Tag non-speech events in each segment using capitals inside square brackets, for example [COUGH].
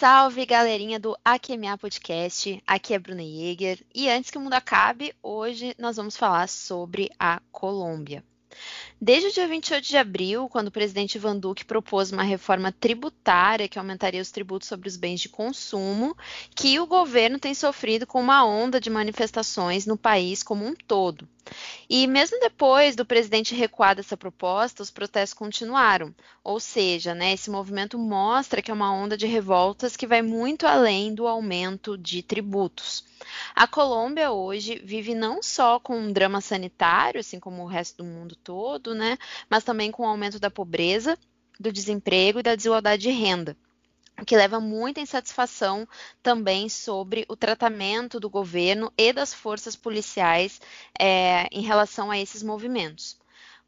Salve, galerinha do AQMA Podcast. Aqui é Bruna Jäger. E antes que o mundo acabe, hoje nós vamos falar sobre a Colômbia. Desde o dia 28 de abril, quando o presidente Ivan Duque propôs uma reforma tributária que aumentaria os tributos sobre os bens de consumo, que o governo tem sofrido com uma onda de manifestações no país como um todo. E mesmo depois do presidente recuar dessa proposta, os protestos continuaram. Ou seja, né, esse movimento mostra que é uma onda de revoltas que vai muito além do aumento de tributos. A Colômbia hoje vive não só com um drama sanitário, assim como o resto do mundo todo, né, mas também com o aumento da pobreza, do desemprego e da desigualdade de renda que leva muita insatisfação também sobre o tratamento do governo e das forças policiais é, em relação a esses movimentos.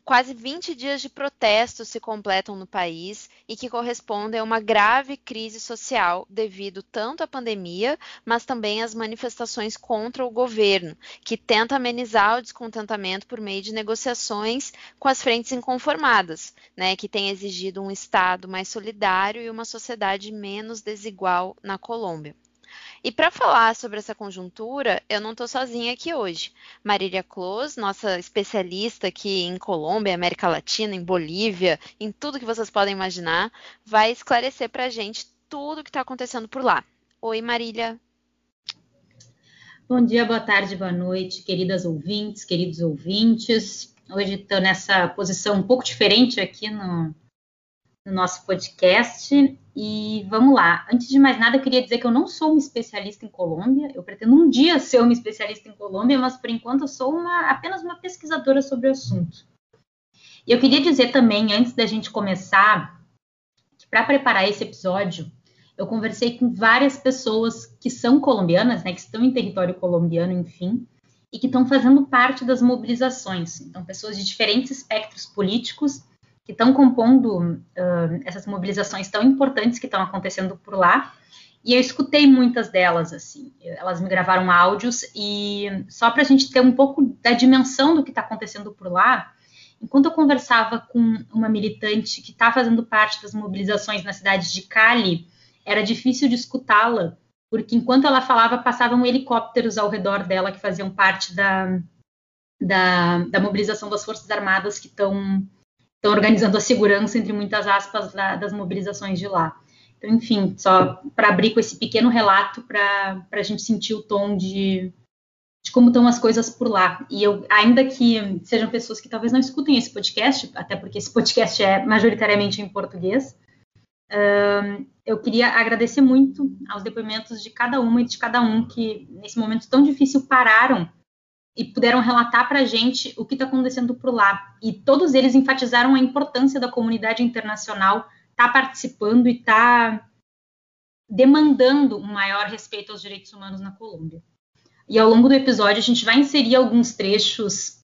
Quase 20 dias de protestos se completam no país e que correspondem a uma grave crise social devido tanto à pandemia, mas também às manifestações contra o governo, que tenta amenizar o descontentamento por meio de negociações com as frentes inconformadas, né, que tem exigido um Estado mais solidário e uma sociedade menos desigual na Colômbia. E para falar sobre essa conjuntura, eu não estou sozinha aqui hoje. Marília Close, nossa especialista aqui em Colômbia, América Latina, em Bolívia, em tudo que vocês podem imaginar, vai esclarecer para a gente tudo o que está acontecendo por lá. Oi, Marília. Bom dia, boa tarde, boa noite, queridas ouvintes, queridos ouvintes. Hoje estou nessa posição um pouco diferente aqui no, no nosso podcast. E vamos lá. Antes de mais nada, eu queria dizer que eu não sou uma especialista em Colômbia. Eu pretendo um dia ser uma especialista em Colômbia, mas por enquanto eu sou uma, apenas uma pesquisadora sobre o assunto. E eu queria dizer também, antes da gente começar, que para preparar esse episódio, eu conversei com várias pessoas que são colombianas, né, que estão em território colombiano, enfim, e que estão fazendo parte das mobilizações. Então, pessoas de diferentes espectros políticos que estão compondo uh, essas mobilizações tão importantes que estão acontecendo por lá. E eu escutei muitas delas, assim. Elas me gravaram áudios e só para a gente ter um pouco da dimensão do que está acontecendo por lá, enquanto eu conversava com uma militante que está fazendo parte das mobilizações na cidade de Cali, era difícil de escutá-la, porque enquanto ela falava, passavam helicópteros ao redor dela que faziam parte da, da, da mobilização das Forças Armadas que estão estão organizando a segurança, entre muitas aspas, da, das mobilizações de lá. Então, enfim, só para abrir com esse pequeno relato para a gente sentir o tom de, de como estão as coisas por lá. E eu, ainda que sejam pessoas que talvez não escutem esse podcast, até porque esse podcast é majoritariamente em português, eu queria agradecer muito aos depoimentos de cada uma e de cada um que, nesse momento tão difícil, pararam e puderam relatar para a gente o que está acontecendo por lá. E todos eles enfatizaram a importância da comunidade internacional estar tá participando e estar tá demandando um maior respeito aos direitos humanos na Colômbia. E ao longo do episódio a gente vai inserir alguns trechos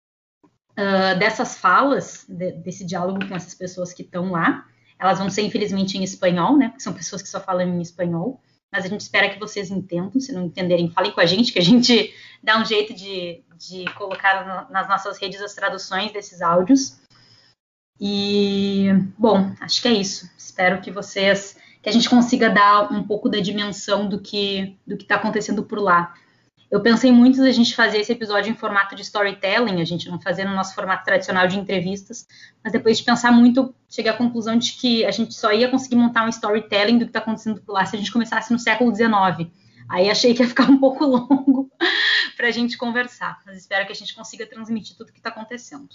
uh, dessas falas, de, desse diálogo com essas pessoas que estão lá. Elas vão ser, infelizmente, em espanhol, né? Porque são pessoas que só falam em espanhol mas a gente espera que vocês entendam. Se não entenderem, falem com a gente, que a gente [LAUGHS] dá um jeito de, de colocar no, nas nossas redes as traduções desses áudios. E, bom, acho que é isso. Espero que vocês, que a gente consiga dar um pouco da dimensão do que do que está acontecendo por lá. Eu pensei muito a gente fazer esse episódio em formato de storytelling, a gente não fazer no nosso formato tradicional de entrevistas, mas depois de pensar muito, cheguei à conclusão de que a gente só ia conseguir montar um storytelling do que está acontecendo por lá se a gente começasse no século XIX. Aí achei que ia ficar [LAUGHS] um pouco longo para a gente conversar, mas espero que a gente consiga transmitir tudo o que está acontecendo.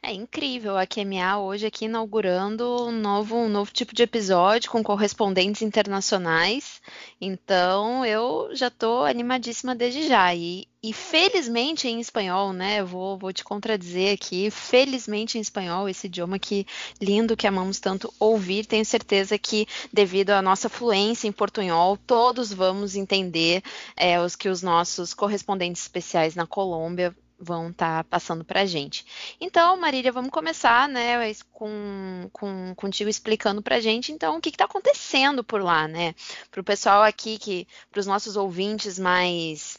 É incrível a QMA hoje aqui inaugurando um novo, um novo tipo de episódio com correspondentes internacionais. Então eu já estou animadíssima desde já. E, e, felizmente em espanhol, né? Vou, vou te contradizer aqui. Felizmente em espanhol, esse idioma que lindo que amamos tanto ouvir. Tenho certeza que devido à nossa fluência em portunhol, todos vamos entender é, os que os nossos correspondentes especiais na Colômbia vão estar tá passando para a gente. Então, Marília, vamos começar, né, com, com contigo explicando para a gente, então, o que está acontecendo por lá, né? Para o pessoal aqui, que, para os nossos ouvintes mais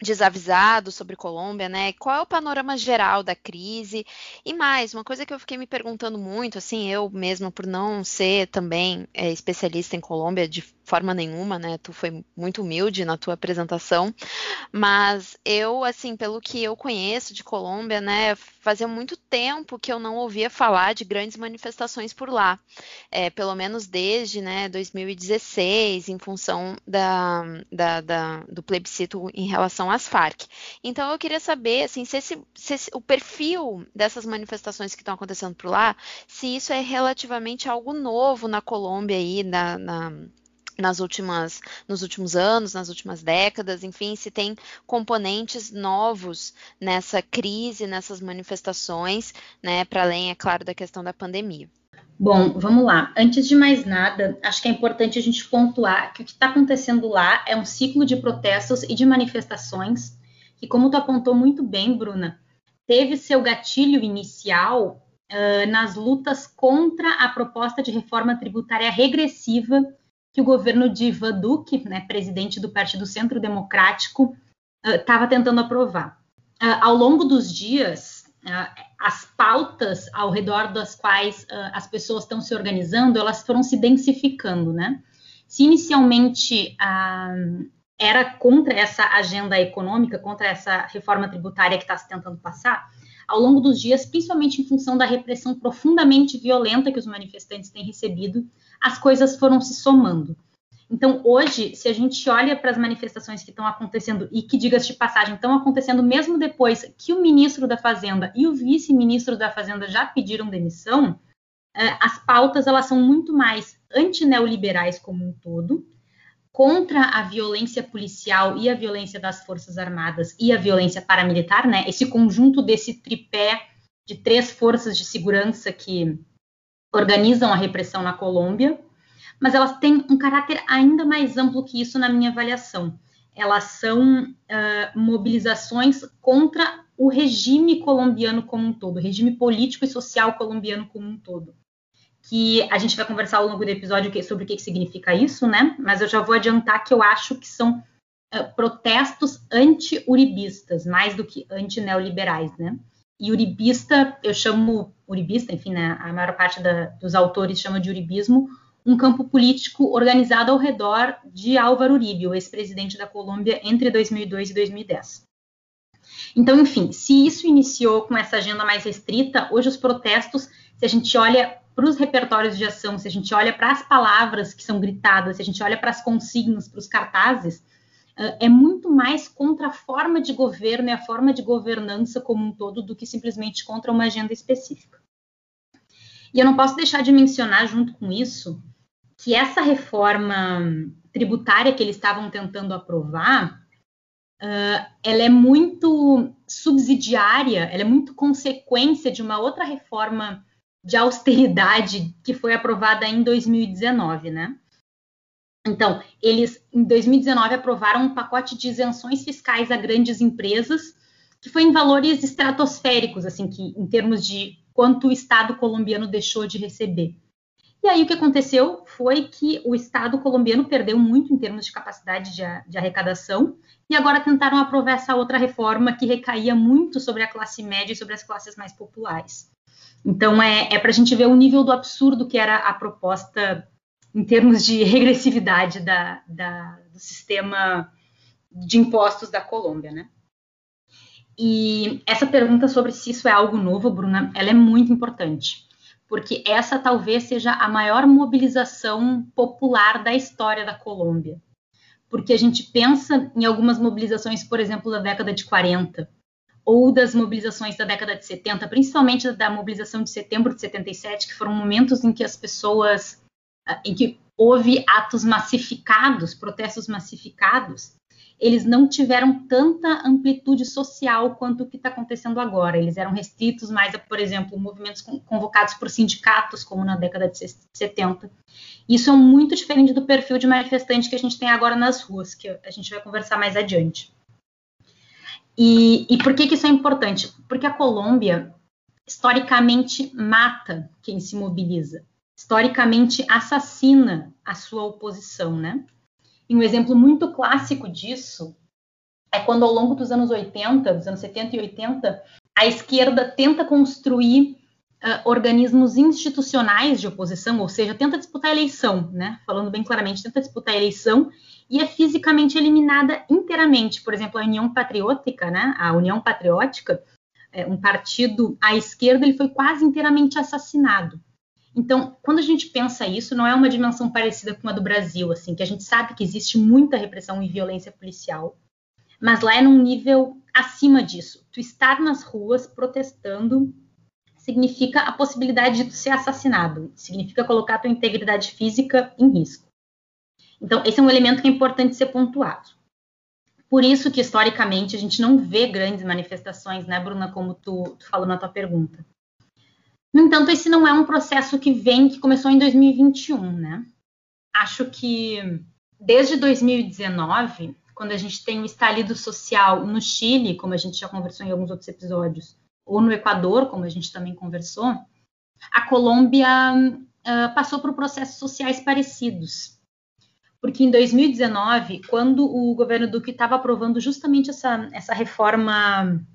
desavisado sobre Colômbia, né? Qual é o panorama geral da crise? E mais, uma coisa que eu fiquei me perguntando muito, assim, eu mesma por não ser também é, especialista em Colômbia de forma nenhuma, né? Tu foi muito humilde na tua apresentação, mas eu, assim, pelo que eu conheço de Colômbia, né, fazia muito tempo que eu não ouvia falar de grandes manifestações por lá, é, pelo menos desde, né, 2016, em função da, da, da, do plebiscito em relação às Farc. Então, eu queria saber, assim, se, esse, se esse, o perfil dessas manifestações que estão acontecendo por lá, se isso é relativamente algo novo na Colômbia aí, na, na nas últimas, nos últimos anos, nas últimas décadas, enfim, se tem componentes novos nessa crise, nessas manifestações, né, para além, é claro, da questão da pandemia. Bom, vamos lá. Antes de mais nada, acho que é importante a gente pontuar que o que está acontecendo lá é um ciclo de protestos e de manifestações que, como tu apontou muito bem, Bruna, teve seu gatilho inicial uh, nas lutas contra a proposta de reforma tributária regressiva que o governo de Ivan Duque, né, presidente do Partido Centro Democrático, estava uh, tentando aprovar. Uh, ao longo dos dias, as pautas ao redor das quais as pessoas estão se organizando, elas foram se densificando, né? Se inicialmente era contra essa agenda econômica, contra essa reforma tributária que está se tentando passar, ao longo dos dias, principalmente em função da repressão profundamente violenta que os manifestantes têm recebido, as coisas foram se somando. Então, hoje, se a gente olha para as manifestações que estão acontecendo e que, diga-se de passagem, estão acontecendo mesmo depois que o ministro da Fazenda e o vice-ministro da Fazenda já pediram demissão, eh, as pautas elas são muito mais antineoliberais como um todo, contra a violência policial e a violência das Forças Armadas e a violência paramilitar, né? Esse conjunto desse tripé de três forças de segurança que organizam a repressão na Colômbia, mas elas têm um caráter ainda mais amplo que isso na minha avaliação. Elas são uh, mobilizações contra o regime colombiano como um todo, o regime político e social colombiano como um todo. Que a gente vai conversar ao longo do episódio sobre o que, significa isso, né? Mas eu já vou adiantar que eu acho que são uh, protestos anti-uribistas, mais do que anti-neoliberais, né? E uribista, eu chamo uribista, enfim, né, a maior parte da, dos autores chama de uribismo, um campo político organizado ao redor de Álvaro Uribe, o ex-presidente da Colômbia, entre 2002 e 2010. Então, enfim, se isso iniciou com essa agenda mais restrita, hoje os protestos, se a gente olha para os repertórios de ação, se a gente olha para as palavras que são gritadas, se a gente olha para as consignas, para os cartazes, é muito mais contra a forma de governo e a forma de governança como um todo do que simplesmente contra uma agenda específica. E eu não posso deixar de mencionar, junto com isso, que essa reforma tributária que eles estavam tentando aprovar, uh, ela é muito subsidiária, ela é muito consequência de uma outra reforma de austeridade que foi aprovada em 2019, né? Então, eles, em 2019, aprovaram um pacote de isenções fiscais a grandes empresas, que foi em valores estratosféricos, assim, que em termos de quanto o Estado colombiano deixou de receber. E aí o que aconteceu foi que o Estado colombiano perdeu muito em termos de capacidade de, de arrecadação, e agora tentaram aprovar essa outra reforma que recaía muito sobre a classe média e sobre as classes mais populares. Então é, é para a gente ver o nível do absurdo que era a proposta em termos de [LAUGHS] regressividade da, da, do sistema de impostos da Colômbia, né? E essa pergunta sobre se isso é algo novo, Bruna, ela é muito importante, porque essa talvez seja a maior mobilização popular da história da Colômbia. Porque a gente pensa em algumas mobilizações, por exemplo, da década de 40, ou das mobilizações da década de 70, principalmente da mobilização de setembro de 77, que foram momentos em que as pessoas em que houve atos massificados, protestos massificados, eles não tiveram tanta amplitude social quanto o que está acontecendo agora. Eles eram restritos mais a, por exemplo, movimentos convocados por sindicatos, como na década de 70. Isso é muito diferente do perfil de manifestante que a gente tem agora nas ruas, que a gente vai conversar mais adiante. E, e por que, que isso é importante? Porque a Colômbia, historicamente, mata quem se mobiliza historicamente assassina a sua oposição, né? E um exemplo muito clássico disso é quando ao longo dos anos 80, dos anos 70 e 80, a esquerda tenta construir uh, organismos institucionais de oposição, ou seja, tenta disputar a eleição, né? Falando bem claramente, tenta disputar a eleição e é fisicamente eliminada inteiramente. Por exemplo, a União Patriótica, né? A União Patriótica, é um partido à esquerda, ele foi quase inteiramente assassinado. Então, quando a gente pensa isso, não é uma dimensão parecida com a do Brasil, assim, que a gente sabe que existe muita repressão e violência policial, mas lá é num nível acima disso. Tu estar nas ruas protestando significa a possibilidade de tu ser assassinado, significa colocar tua integridade física em risco. Então, esse é um elemento que é importante ser pontuado. Por isso que, historicamente, a gente não vê grandes manifestações, né, Bruna, como tu, tu falou na tua pergunta. No entanto, esse não é um processo que vem, que começou em 2021, né? Acho que desde 2019, quando a gente tem o estalido social no Chile, como a gente já conversou em alguns outros episódios, ou no Equador, como a gente também conversou, a Colômbia uh, passou por processos sociais parecidos. Porque em 2019, quando o governo Duque estava aprovando justamente essa, essa reforma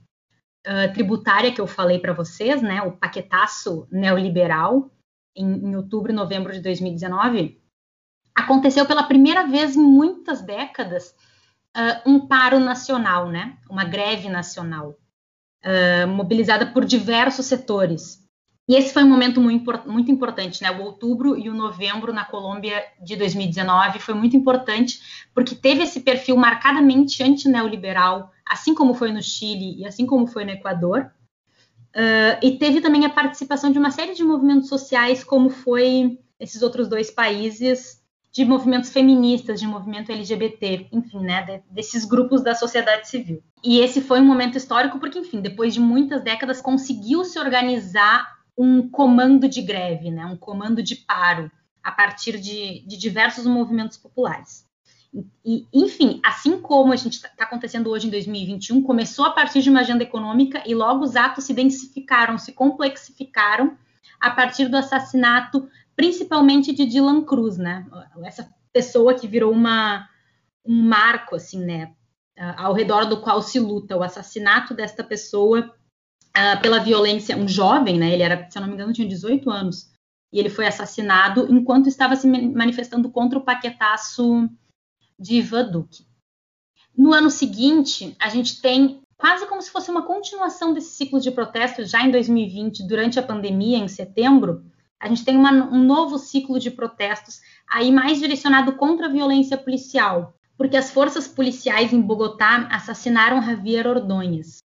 uh, tributária que eu falei para vocês, né, o paquetaço neoliberal, em, em outubro e novembro de 2019, aconteceu pela primeira vez em muitas décadas uh, um paro nacional, né, uma greve nacional, uh, mobilizada por diversos setores. E esse foi um momento muito, importante, né? O outubro e o novembro na Colômbia de 2019 foi muito importante, porque teve esse perfil marcadamente antineoliberal, assim como foi no Chile e assim como foi no Equador. Uh, e teve também a participação de uma série de movimentos sociais, como foi esses outros dois países, de movimentos feministas, de movimento LGBT, enfim, né, de, desses grupos da sociedade civil. E esse foi um momento histórico porque, enfim, depois de muitas décadas conseguiu se organizar um comando de greve, né, um comando de paro, a partir de, de diversos movimentos populares. E, enfim, assim como a gente está tá acontecendo hoje em 2021, começou a partir de uma agenda econômica e logo os atos se densificaram, se complexificaram a partir do assassinato, principalmente de Dylan Cruz, né? Essa pessoa que virou uma, um marco, assim, né? Ao redor do qual se luta o assassinato desta pessoa uh, pela violência, um jovem, né? Ele era, se eu não me engano, tinha 18 anos. E ele foi assassinado enquanto estava se manifestando contra o paquetaço de Ivan Duque. No ano seguinte, a gente tem quase como se fosse uma continuação desse ciclo de protestos já em 2020, durante a pandemia, em setembro. A gente tem uma, um novo ciclo de protestos, aí mais direcionado contra a violência policial, porque as forças policiais em Bogotá assassinaram Javier Ordonhas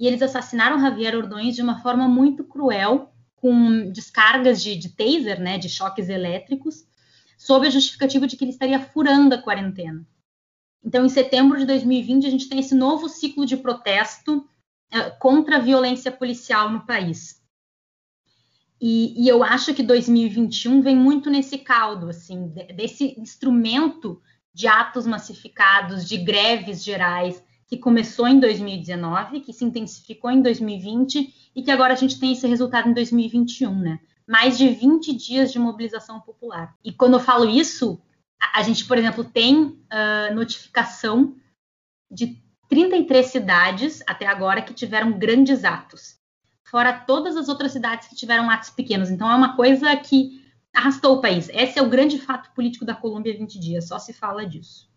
e eles assassinaram Javier Ordões de uma forma muito cruel, com descargas de, de taser, né, de choques elétricos, sob a justificativa de que ele estaria furando a quarentena. Então, em setembro de 2020, a gente tem esse novo ciclo de protesto uh, contra a violência policial no país. E, e, eu acho que 2021 vem muito nesse caldo, assim, desse instrumento de atos massificados, de greves gerais, que começou em 2019, que se intensificou em 2020 e que agora a gente tem esse resultado em 2021, né? Mais de 20 dias de mobilização popular. E quando eu falo isso, a gente, por exemplo, tem uh, notificação de 33 cidades até agora que tiveram grandes atos, fora todas as outras cidades que tiveram atos pequenos. Então é uma coisa que arrastou o país. Esse é o grande fato político da Colômbia há 20 dias, só se fala disso.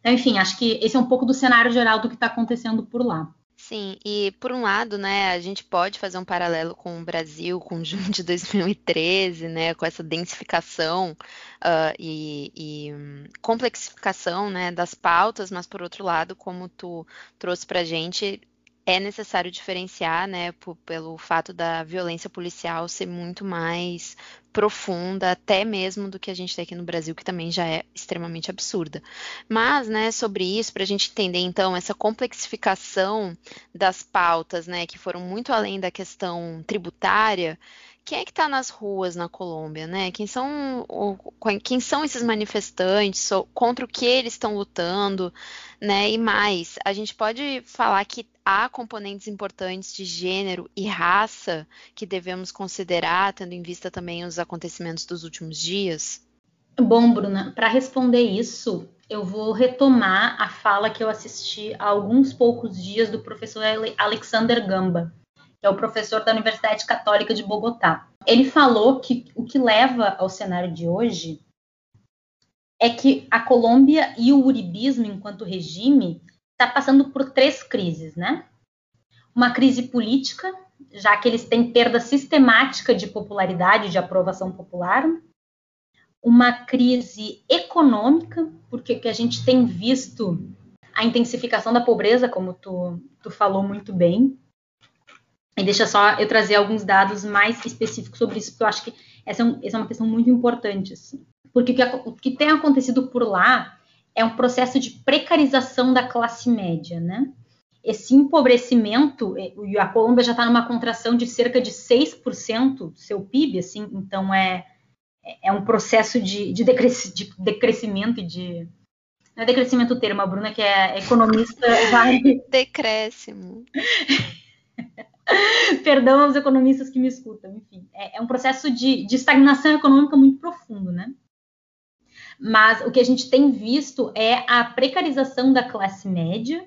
Então, enfim, acho que esse é um pouco do cenário geral do que está acontecendo por lá. Sim, e por um lado, né, a gente pode fazer um paralelo com o Brasil, [LAUGHS] com junho de 2013, né, com essa densificação uh, e, e um, complexificação, né, das pautas, mas por outro lado, como tu trouxe para gente, é necessário diferenciar, né, pelo fato da violência policial ser muito mais profunda, até mesmo do que a gente tem aqui no Brasil, que também já é extremamente absurda. Mas, né, sobre isso, para a gente entender então essa complexificação das pautas, né, que foram muito além da questão tributária, quem é que está nas ruas na Colômbia, né? Quem são, quem são esses manifestantes, contra o que eles estão lutando, né? E mais, a gente pode falar que há componentes importantes de gênero e raça que devemos considerar, tendo em vista também os acontecimentos dos últimos dias? Bom, Bruna, para responder isso, eu vou retomar a fala que eu assisti há alguns poucos dias do professor Alexander Gamba, que é o professor da Universidade Católica de Bogotá. Ele falou que o que leva ao cenário de hoje é que a Colômbia e o uribismo, enquanto regime, está passando por três crises, né? Uma crise política, já que eles têm perda sistemática de popularidade, de aprovação popular, uma crise econômica, porque que a gente tem visto a intensificação da pobreza, como tu, tu falou muito bem. E deixa só eu trazer alguns dados mais específicos sobre isso, porque eu acho que essa é, um, essa é uma questão muito importante. Assim. Porque o que, o que tem acontecido por lá é um processo de precarização da classe média, né? Esse empobrecimento, e a Colômbia já está numa contração de cerca de 6% do seu PIB, assim, então é, é um processo de, de, decresci, de decrescimento e de. Não é decrescimento o termo, a Bruna, que é economista, [LAUGHS] vai. Decréscimo. [LAUGHS] Perdão aos economistas que me escutam, enfim. É, é um processo de, de, estagnação econômica muito profundo, né? Mas o que a gente tem visto é a precarização da classe média,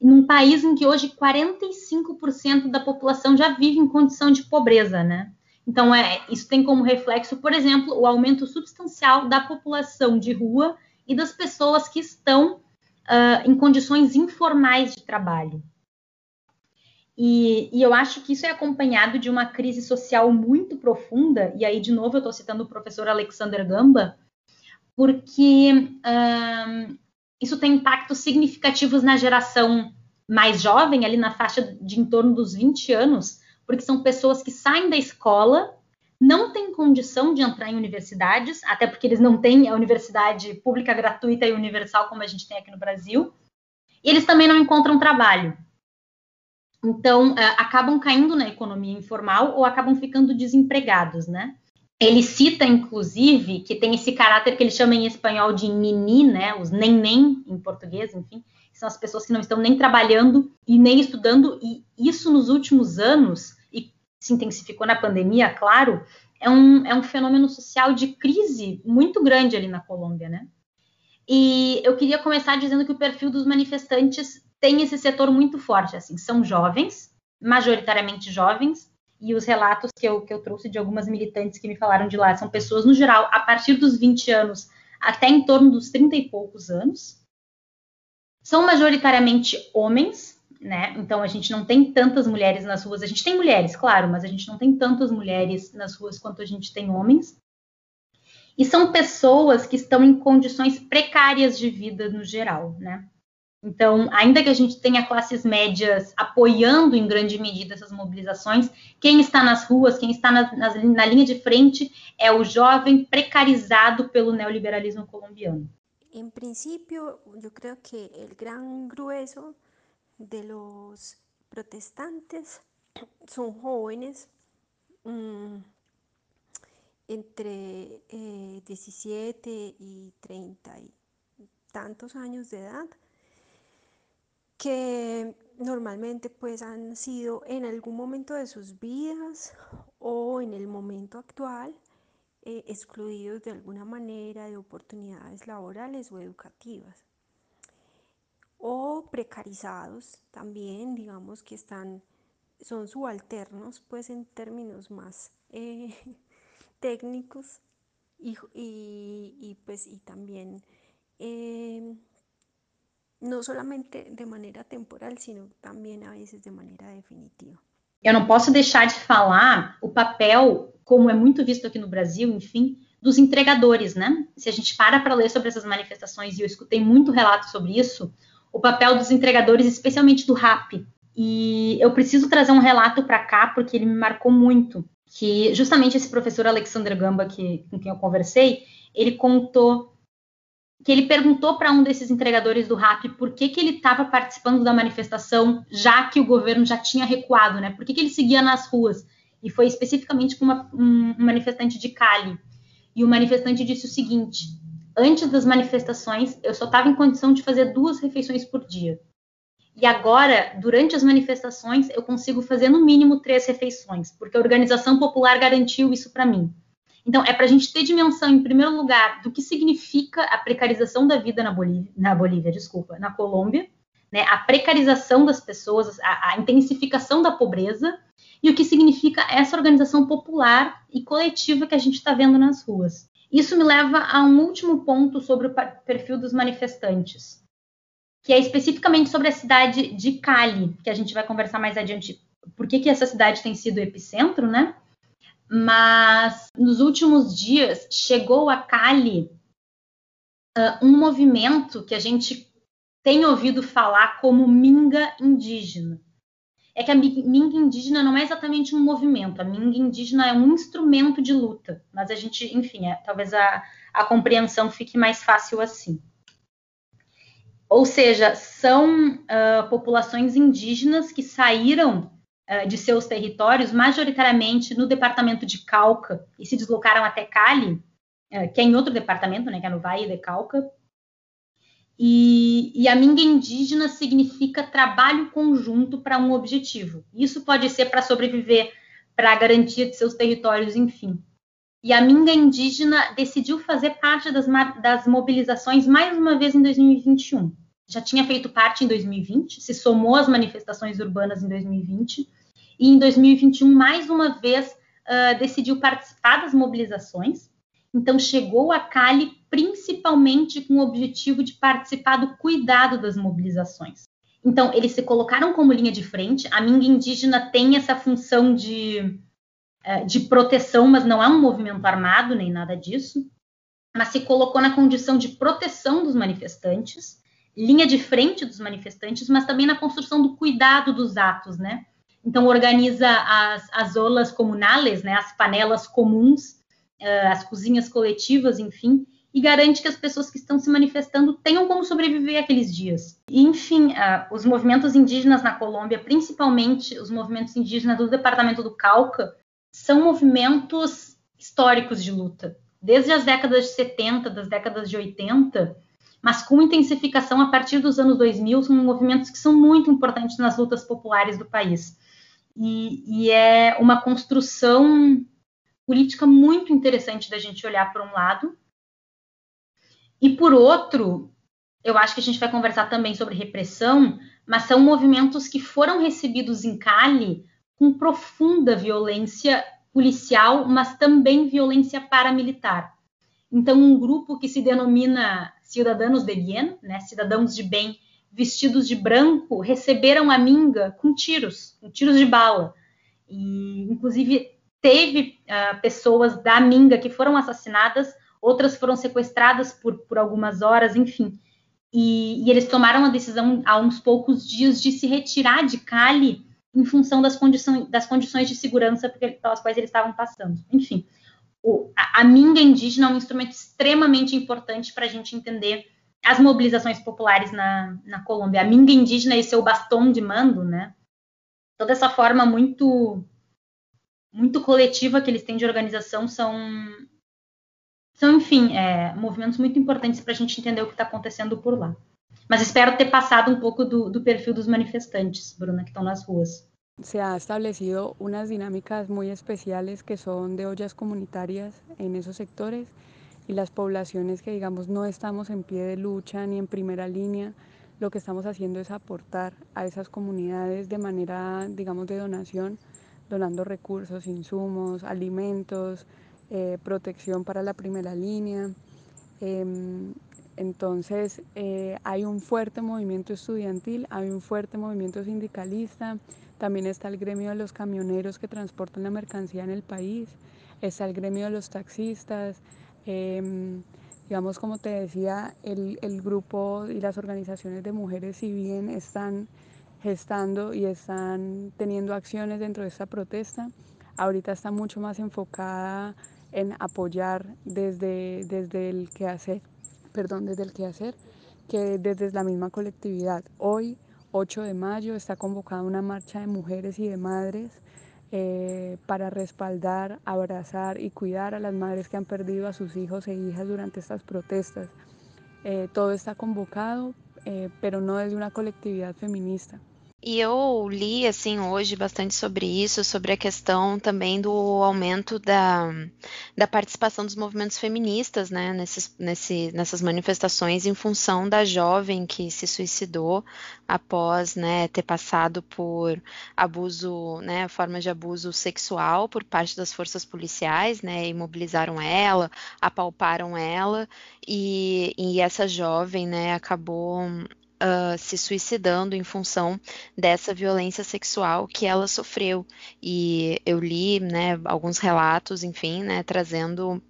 num país em que hoje 45% da população já vive em condição de pobreza, né? Então, é, isso tem como reflexo, por exemplo, o aumento substancial da população de rua e das pessoas que estão uh, em condições informais de trabalho. E, e, eu acho que isso é acompanhado de uma crise social muito profunda, e aí, de novo, eu estou citando o professor Alexander Gamba, porque uh, isso tem impactos significativos na geração mais jovem, ali na faixa de em torno dos 20 anos, porque são pessoas que saem da escola, não têm condição de entrar em universidades, até porque eles não têm a universidade pública gratuita e universal como a gente tem aqui no Brasil, e eles também não encontram trabalho. Então, uh, acabam caindo na economia informal ou acabam ficando desempregados, né? Ele cita, inclusive, que tem esse caráter que ele chama em espanhol de nini, né? Os neném em português, enfim, são as pessoas que não estão nem trabalhando e nem estudando, e isso nos últimos anos se intensificou na pandemia, claro, é um, é um fenômeno social de crise muito grande ali na Colômbia, né? E eu queria começar dizendo que o perfil dos manifestantes tem esse setor muito forte, assim, são jovens, majoritariamente jovens, e os relatos que eu, que eu trouxe de algumas militantes que me falaram de lá são pessoas, no geral, a partir dos 20 anos até em torno dos 30 e poucos anos. São majoritariamente homens, né? Então a gente não tem tantas mulheres nas ruas. A gente tem mulheres, claro, mas a gente não tem tantas mulheres nas ruas quanto a gente tem homens. E são pessoas que estão em condições precárias de vida no geral, né? Então, ainda que a gente tenha classes médias apoiando em grande medida essas mobilizações, quem está nas ruas, quem está na, na, na linha de frente é o jovem precarizado pelo neoliberalismo colombiano. Em princípio, eu creio que o grande grueso de los protestantes son jóvenes mm, entre 17 eh, y 30 y tantos años de edad que normalmente pues han sido en algún momento de sus vidas o en el momento actual eh, excluidos de alguna manera de oportunidades laborales o educativas. O precarizados también, digamos que están, son subalternos, pues en términos más eh, [LAUGHS] técnicos y, y, pues y también eh, no solamente de maneira temporal, sino também a vezes de maneira definitiva. Eu não posso deixar de falar o papel, como é muito visto aqui no Brasil, enfim, dos entregadores, né? Se a gente para para ler sobre essas manifestações, e eu escutei muito relato sobre isso, o papel dos entregadores, especialmente do rap. E eu preciso trazer um relato para cá porque ele me marcou muito, que justamente esse professor Alexander Gamba, que, com quem eu conversei, ele contou que ele perguntou para um desses entregadores do rap por que, que ele estava participando da manifestação, já que o governo já tinha recuado, né? Por que, que ele seguia nas ruas? E foi especificamente com uma, um, um manifestante de Cali. E o manifestante disse o seguinte: Antes das manifestações, eu só estava em condição de fazer duas refeições por dia. E agora, durante as manifestações, eu consigo fazer no mínimo três refeições, porque a organização popular garantiu isso para mim. Então, é para a gente ter dimensão, em primeiro lugar, do que significa a precarização da vida na Bolívia, na Bolívia, desculpa, na Colômbia, né, a precarização das pessoas, a, a intensificação da pobreza e o que significa essa organização popular e coletiva que a gente está vendo nas ruas. Isso me leva a um último ponto sobre o perfil dos manifestantes, que é especificamente sobre a cidade de Cali, que a gente vai conversar mais adiante. Por que, que essa cidade tem sido epicentro, né? Mas nos últimos dias chegou a Cali uh, um movimento que a gente tem ouvido falar como minga indígena. É que a minga indígena não é exatamente um movimento, a minga indígena é um instrumento de luta, mas a gente, enfim, é, talvez a, a compreensão fique mais fácil assim. Ou seja, são uh, populações indígenas que saíram de seus territórios, majoritariamente no departamento de Cauca, e se deslocaram até Cali, uh, que é em outro departamento, né, que é no Vale de Cauca, e, e, a minga indígena significa trabalho conjunto para um objetivo. Isso pode ser para sobreviver, para a garantia de seus territórios, enfim. E a minga indígena decidiu fazer parte das, das mobilizações mais uma vez em 2021. Já tinha feito parte em 2020, se somou às manifestações urbanas em 2020, e em 2021, mais uma vez, uh, decidiu participar das mobilizações então, chegou a Cali principalmente com o objetivo de participar do cuidado das mobilizações. Então, eles se colocaram como linha de frente. A Minga indígena tem essa função de, é, de proteção, mas não é um movimento armado nem nada disso. Mas se colocou na condição de proteção dos manifestantes, linha de frente dos manifestantes, mas também na construção do cuidado dos atos, né? Então, organiza as, as olas comunales, né, as panelas comuns, uh, as cozinhas coletivas, enfim, e garante que as pessoas que estão se manifestando tenham como sobreviver aqueles dias. E, enfim, uh, os movimentos indígenas na Colômbia, principalmente os movimentos indígenas do departamento do Cauca, são movimentos históricos de luta. Desde as décadas de 70, das décadas de 80, mas com intensificação a partir dos anos 2000, são movimentos que são muito importantes nas lutas populares do país. E, e é uma construção política muito interessante da gente olhar por um lado. E por outro, eu acho que a gente vai conversar também sobre repressão, mas são movimentos que foram recebidos em Cali com profunda violência policial, mas também violência paramilitar. Então, um grupo que se denomina Cidadãos de Bien, né, cidadãos de bem, vestidos de branco, receberam a minga com tiros, com tiros de bala. E, inclusive, teve uh, pessoas da Minga que foram assassinadas, outras foram sequestradas por, por algumas horas, enfim. E, e, eles tomaram a decisão há uns poucos dias de se retirar de Cali em função das condições, das condições de segurança pelas quais eles estavam passando. Enfim, o, a, a Minga indígena é um instrumento extremamente importante para a gente entender as mobilizações populares na, na Colômbia. A Minga indígena e seu bastão de mando, né? Toda essa forma muito muito coletiva que eles têm de organização são, são enfim, é, movimentos muito importantes para a gente entender o que está acontecendo por lá. Mas espero ter passado um pouco do, do perfil dos manifestantes, Bruna, que estão nas ruas. Se ha establecido unas dinámicas muy especiales que son de ollas comunitarias en esos sectores y las poblaciones que digamos no estamos en pie de lucha ni en primera línea, lo que estamos haciendo es aportar a esas comunidades de manera digamos de donación donando recursos, insumos, alimentos, eh, protección para la primera línea. Em, entonces eh, hay un fuerte movimiento estudiantil, hay un fuerte movimiento sindicalista, también está el gremio de los camioneros que transportan la mercancía en el país, está el gremio de los taxistas, em, digamos como te decía, el, el grupo y las organizaciones de mujeres si bien están gestando y están teniendo acciones dentro de esta protesta. Ahorita está mucho más enfocada en apoyar desde, desde el quehacer, perdón, desde el quehacer, que desde la misma colectividad. Hoy, 8 de mayo, está convocada una marcha de mujeres y de madres eh, para respaldar, abrazar y cuidar a las madres que han perdido a sus hijos e hijas durante estas protestas. Eh, todo está convocado, eh, pero no desde una colectividad feminista. E eu li assim hoje bastante sobre isso, sobre a questão também do aumento da, da participação dos movimentos feministas, né, nesses, nesse, nessas manifestações em função da jovem que se suicidou após, né, ter passado por abuso, né, formas de abuso sexual por parte das forças policiais, né, imobilizaram ela, apalparam ela e, e essa jovem, né, acabou uh, se suicidando em função dessa violência sexual que ela sofreu. E eu li, né, alguns relatos, enfim, né, trazendo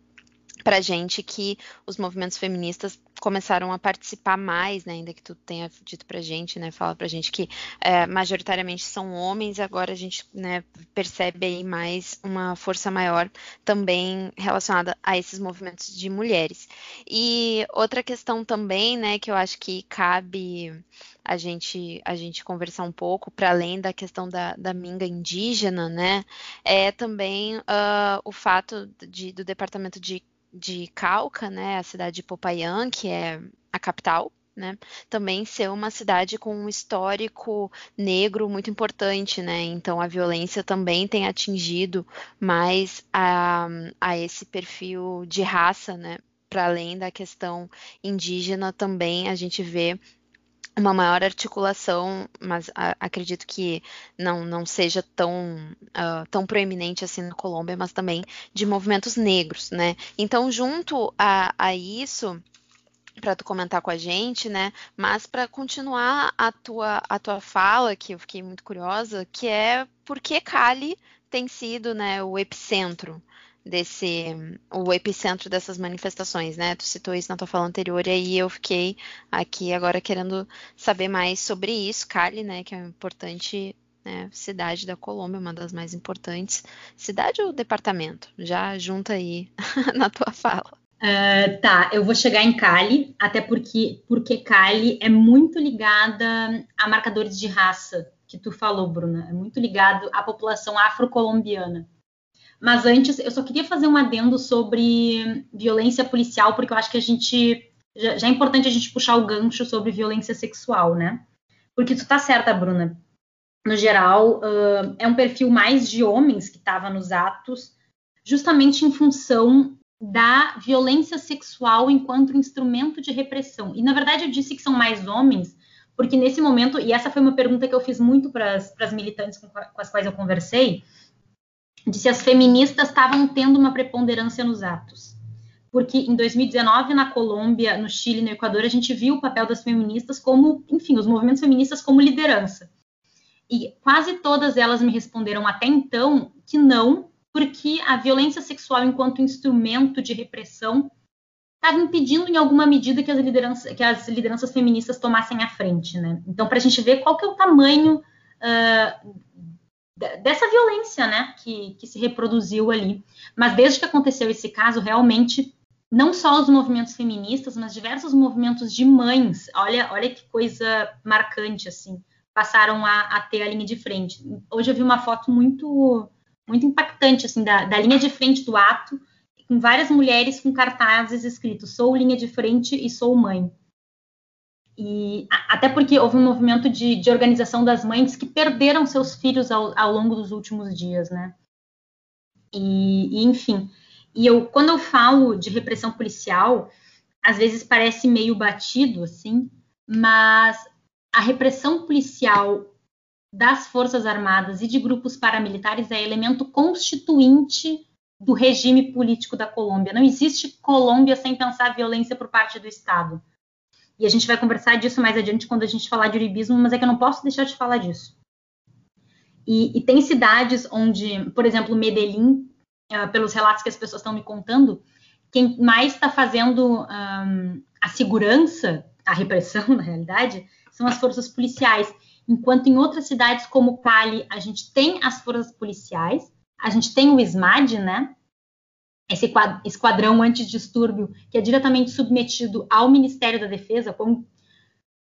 para gente que os movimentos feministas começaram a participar mais, né, ainda que tu tenha dito pra gente, né, fala pra gente que é, majoritariamente são homens, agora a gente, né, percebe aí mais uma força maior também relacionada a esses movimentos de mulheres. E outra questão também, né, que eu acho que cabe a gente a gente conversar um pouco para além da questão da, da minga indígena, né, é também uh, o fato de, do departamento de de Calca, né, a cidade de Popayán, que é a capital, né, também ser uma cidade com um histórico negro muito importante, né, então a violência também tem atingido mais a, a esse perfil de raça, né, para além da questão indígena também a gente vê uma maior articulação, mas a, acredito que não, não seja tão, uh, tão proeminente assim na Colômbia, mas também de movimentos negros, né? Então, junto a, a isso, para tu comentar com a gente, né? Mas para continuar a tua, a tua fala, que eu fiquei muito curiosa, que é por que Cali tem sido né, o epicentro desse o epicentro dessas manifestações, né? Tu citou isso na tua fala anterior e aí eu fiquei aqui agora querendo saber mais sobre isso, Cali, né? Que é uma importante né, cidade da Colômbia, uma das mais importantes. Cidade ou departamento? Já junta aí [LAUGHS] na tua fala. Uh, tá, eu vou chegar em Cali, até porque, porque Cali é muito ligada a marcadores de raça, que tu falou, Bruna, é muito ligado à população afro-colombiana. Mas antes, eu só queria fazer um adendo sobre violência policial, porque eu acho que a gente. Já, já é importante a gente puxar o gancho sobre violência sexual, né? Porque tu tá certa, Bruna. No geral, uh, é um perfil mais de homens que estava nos atos, justamente em função da violência sexual enquanto instrumento de repressão. E na verdade eu disse que são mais homens, porque nesse momento, e essa foi uma pergunta que eu fiz muito para as militantes com, com as quais eu conversei, de se as feministas estavam tendo uma preponderância nos atos. Porque em 2019, na Colômbia, no Chile, no Equador, a gente viu o papel das feministas como, enfim, os movimentos feministas como liderança. E quase todas elas me responderam até então que não, porque a violência sexual enquanto instrumento de repressão estava impedindo em alguma medida que as, lideranças, que as lideranças feministas tomassem a frente, né? Então, para a gente ver qual que é o tamanho uh, dessa violência, né, que, que se reproduziu ali. Mas desde que aconteceu esse caso, realmente não só os movimentos feministas, mas diversos movimentos de mães, olha, olha que coisa marcante, assim, passaram a, a, ter a linha de frente. Hoje eu vi uma foto muito, muito impactante, assim, da, da linha de frente do ato, com várias mulheres com cartazes escritos, sou linha de frente e sou mãe. E até porque houve um movimento de, de organização das mães que perderam seus filhos ao, ao longo dos últimos dias, né? E, e, enfim, e eu quando eu falo de repressão policial, às vezes parece meio batido assim, mas a repressão policial das forças armadas e de grupos paramilitares é elemento constituinte do regime político da Colômbia. Não existe Colômbia sem pensar violência por parte do Estado. E a gente vai conversar disso mais adiante quando a gente falar de uribismo, mas é que eu não posso deixar de falar disso. E, e tem cidades onde, por exemplo, Medellín, uh, pelos relatos que as pessoas estão me contando, quem mais está fazendo um, a segurança, a repressão, [LAUGHS] na realidade, são as forças policiais. Enquanto em outras cidades como Cali, a gente tem as forças policiais, a gente tem o SMAD, né, esse esquadrão antidistúrbio, que é diretamente submetido ao Ministério da Defesa, quão,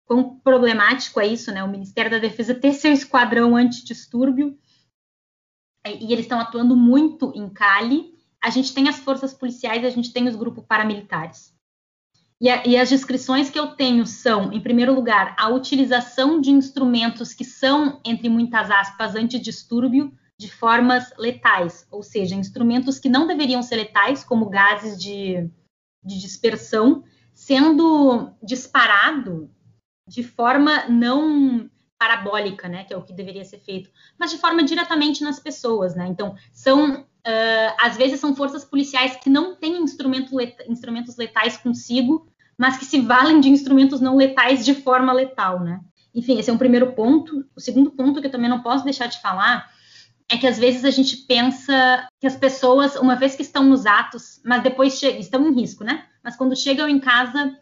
quão problemático é isso, né? O Ministério da Defesa ter seu esquadrão antidistúrbio, e eles estão atuando muito em Cali. A gente tem as forças policiais, a gente tem os grupos paramilitares. E, a, e, as descrições que eu tenho são, em primeiro lugar, a utilização de instrumentos que são, entre muitas aspas, antidistúrbio, de formas letais, ou seja, instrumentos que não deveriam ser letais, como gases de, de dispersão, sendo disparado de forma não parabólica, né, que é o que deveria ser feito, mas de forma diretamente nas pessoas, né? Então, são uh, às vezes são forças policiais que não têm instrumento leta, instrumentos letais consigo, mas que se valem de instrumentos não letais de forma letal, né? Enfim, esse é um primeiro ponto. O segundo ponto que eu também não posso deixar de falar é que às vezes a gente pensa que as pessoas, uma vez que estão nos atos, mas depois estão em risco, né? Mas quando chegam em casa,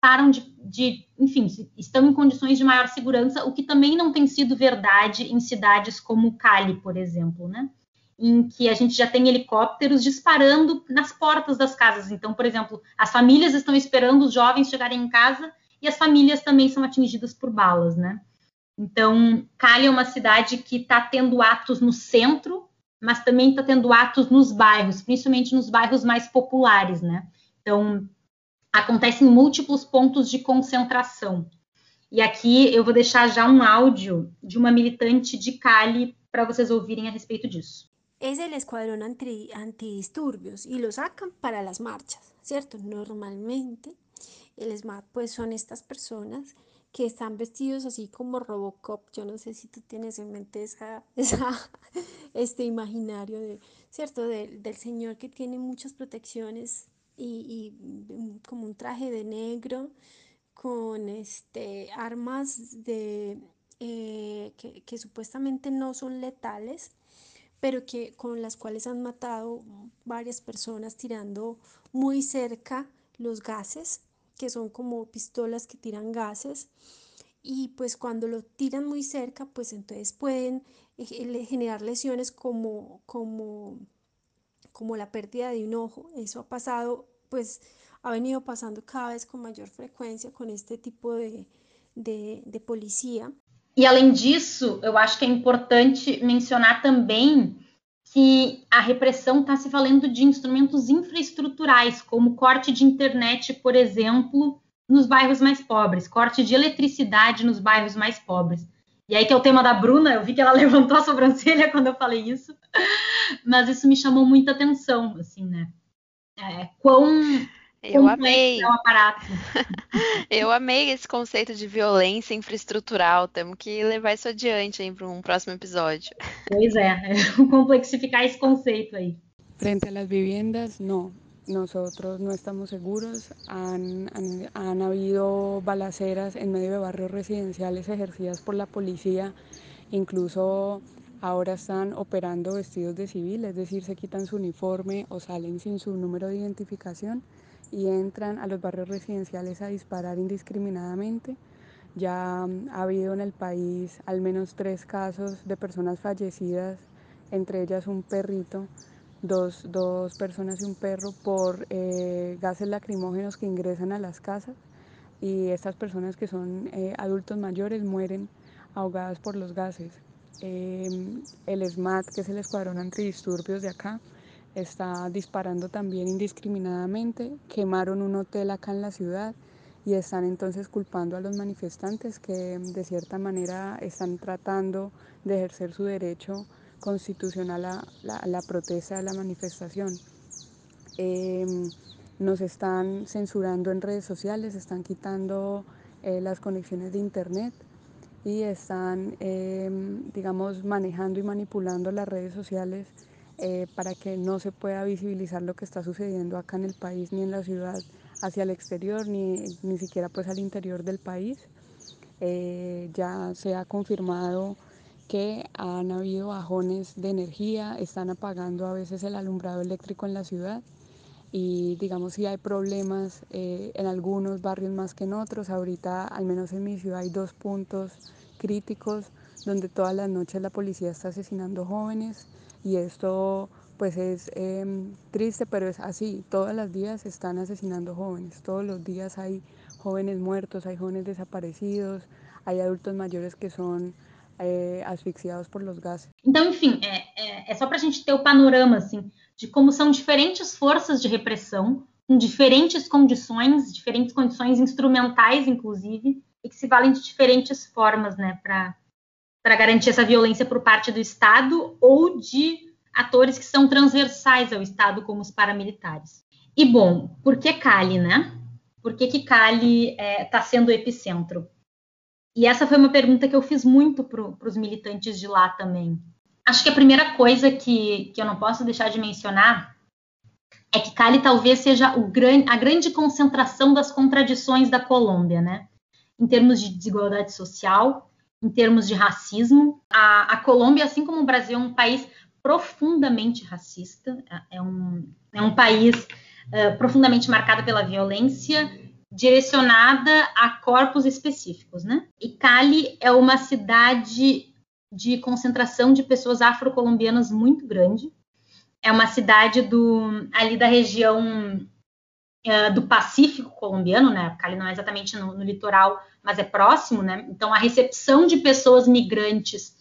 param de, de, enfim, estão em condições de maior segurança, o que também não tem sido verdade em cidades como Cali, por exemplo, né? Em que a gente já tem helicópteros disparando nas portas das casas. Então, por exemplo, as famílias estão esperando os jovens chegarem em casa e as famílias também são atingidas por balas, né? Então, Cali é uma cidade que está tendo atos no centro, mas também está tendo atos nos bairros, principalmente nos bairros mais populares, né? Então, acontecem múltiplos pontos de concentração. E aqui eu vou deixar já um áudio de uma militante de Cali para vocês ouvirem a respeito disso. Es el escuadrón anti, antidisturbios y lo sacan para las marchas, ¿cierto? Normalmente el SMAT pues son estas personas que están vestidos así como Robocop. Yo no sé si tú tienes en mente esa, [LAUGHS] esa este imaginario de, ¿cierto? De, del señor que tiene muchas protecciones y, y, como un traje de negro con este, armas de, eh, que, que supuestamente no son letales, pero que con las cuales han matado varias personas tirando muy cerca los gases que son como pistolas que tiran gases y pues cuando lo tiran muy cerca pues entonces pueden eh, generar lesiones como, como, como la pérdida de un ojo. Eso ha pasado pues ha venido pasando cada vez con mayor frequência com este tipo de, de, de polícia. E além disso, eu acho que é importante mencionar também que a repressão está se valendo de instrumentos infraestruturais, como corte de internet, por exemplo, nos bairros mais pobres, corte de eletricidade nos bairros mais pobres. E aí que é o tema da Bruna, eu vi que ela [LAUGHS] levantou a sobrancelha quando eu falei isso, [LAUGHS] mas isso me chamou muita atenção, assim, né? É, quão eu amei. É o aparato. [LAUGHS] eu amei esse conceito de violência infraestrutural. Temos que levar isso adiante para um próximo episódio. Pois é, [LAUGHS] complexificar esse conceito aí. Frente a las viviendas, no. Nosotros no estamos seguros. Han, han, han habido balaceras en medio de barrios residenciales ejercidas por la policía. Incluso ahora están operando vestidos de civil, es decir, se quitan su uniforme o salen sin su número de identificación y entran a los barrios residenciales a disparar indiscriminadamente. Ya mm, ha habido en el país al menos tres casos de personas fallecidas, entre ellas un perrito, dos, dos personas y un perro, por eh, gases lacrimógenos que ingresan a las casas. Y estas personas que son eh, adultos mayores mueren ahogadas por los gases. Eh, el SMAT, que es el Escuadrón Antidisturbios de acá, está disparando también indiscriminadamente, quemaron un hotel acá en la ciudad y están entonces culpando a los manifestantes que de cierta manera están tratando de ejercer su derecho constitucional a la, protesta, a la manifestación. Em, nos están censurando en redes sociales, están quitando eh, las conexiones de internet y están, em, digamos, manejando y manipulando las redes sociales eh, para que no se pueda visibilizar lo que está sucediendo acá en el país ni en la ciudad hacia el exterior ni, ni siquiera pues al interior del país. Eh, ya se ha confirmado que han habido bajones de energía, están apagando a veces el alumbrado eléctrico en la ciudad y digamos si hay problemas eh, en algunos barrios más que en otros. Ahorita al menos en mi ciudad hay dos puntos críticos donde todas las noches la policía está asesinando jóvenes y esto pues es em, triste, pero es así. Todos los días están asesinando jóvenes, todos los días hay jóvenes muertos, hay jóvenes desaparecidos, hay adultos mayores que são é, asfixiados por los gases. Então, enfim, é, é, é só para a gente ter o panorama assim de como são diferentes forças de repressão com diferentes condições, diferentes condições instrumentais, inclusive, e que se valem de diferentes formas, né, para garantir essa violência por parte do Estado ou de atores que são transversais ao Estado, como os paramilitares. E bom, por que Cali, né? Por que, que Cali está é, tá sendo o epicentro? E essa foi uma pergunta que eu fiz muito para os militantes de lá também. Acho que a primeira coisa que, que eu não posso deixar de mencionar é que Cali talvez seja gran, a grande concentração das contradições da Colômbia, né? Em termos de desigualdade social, em termos de racismo. A, a Colômbia, assim como o Brasil, é um país profundamente racista, é, é um, é um país uh, profundamente marcado pela violência direcionada a corpos específicos, né? E Cali é uma cidade de concentração de pessoas afrocolombianas muito grande. É uma cidade do ali da região uh, do Pacífico colombiano, né? Cali não é exatamente no, no, litoral, mas é próximo, né? Então a recepção de pessoas migrantes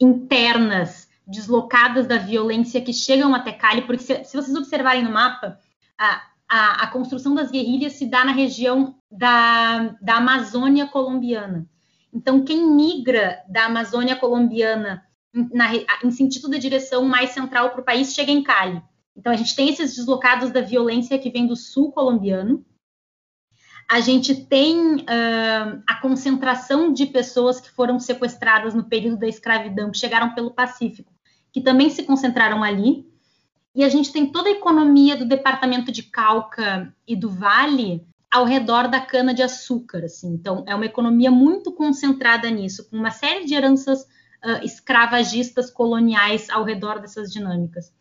internas deslocadas da violência que chegam até Cali, porque se, se vocês observarem no mapa, a, a, a, construção das guerrilhas se dá na região da, da Amazônia colombiana. Então, quem migra da Amazônia colombiana na, em sentido da direção mais central para o país chega em Cali. Então, a gente tem esses deslocados da violência que vem do sul colombiano. A gente tem uh, a concentração de pessoas que foram sequestradas no período da escravidão, que chegaram pelo Pacífico, que também se concentraram ali. E a gente tem toda a economia do departamento de Cauca e do Vale ao redor da cana de açúcar, assim. Então, é uma economia muito concentrada nisso, com uma série de heranças uh, escravagistas coloniais ao redor dessas dinâmicas.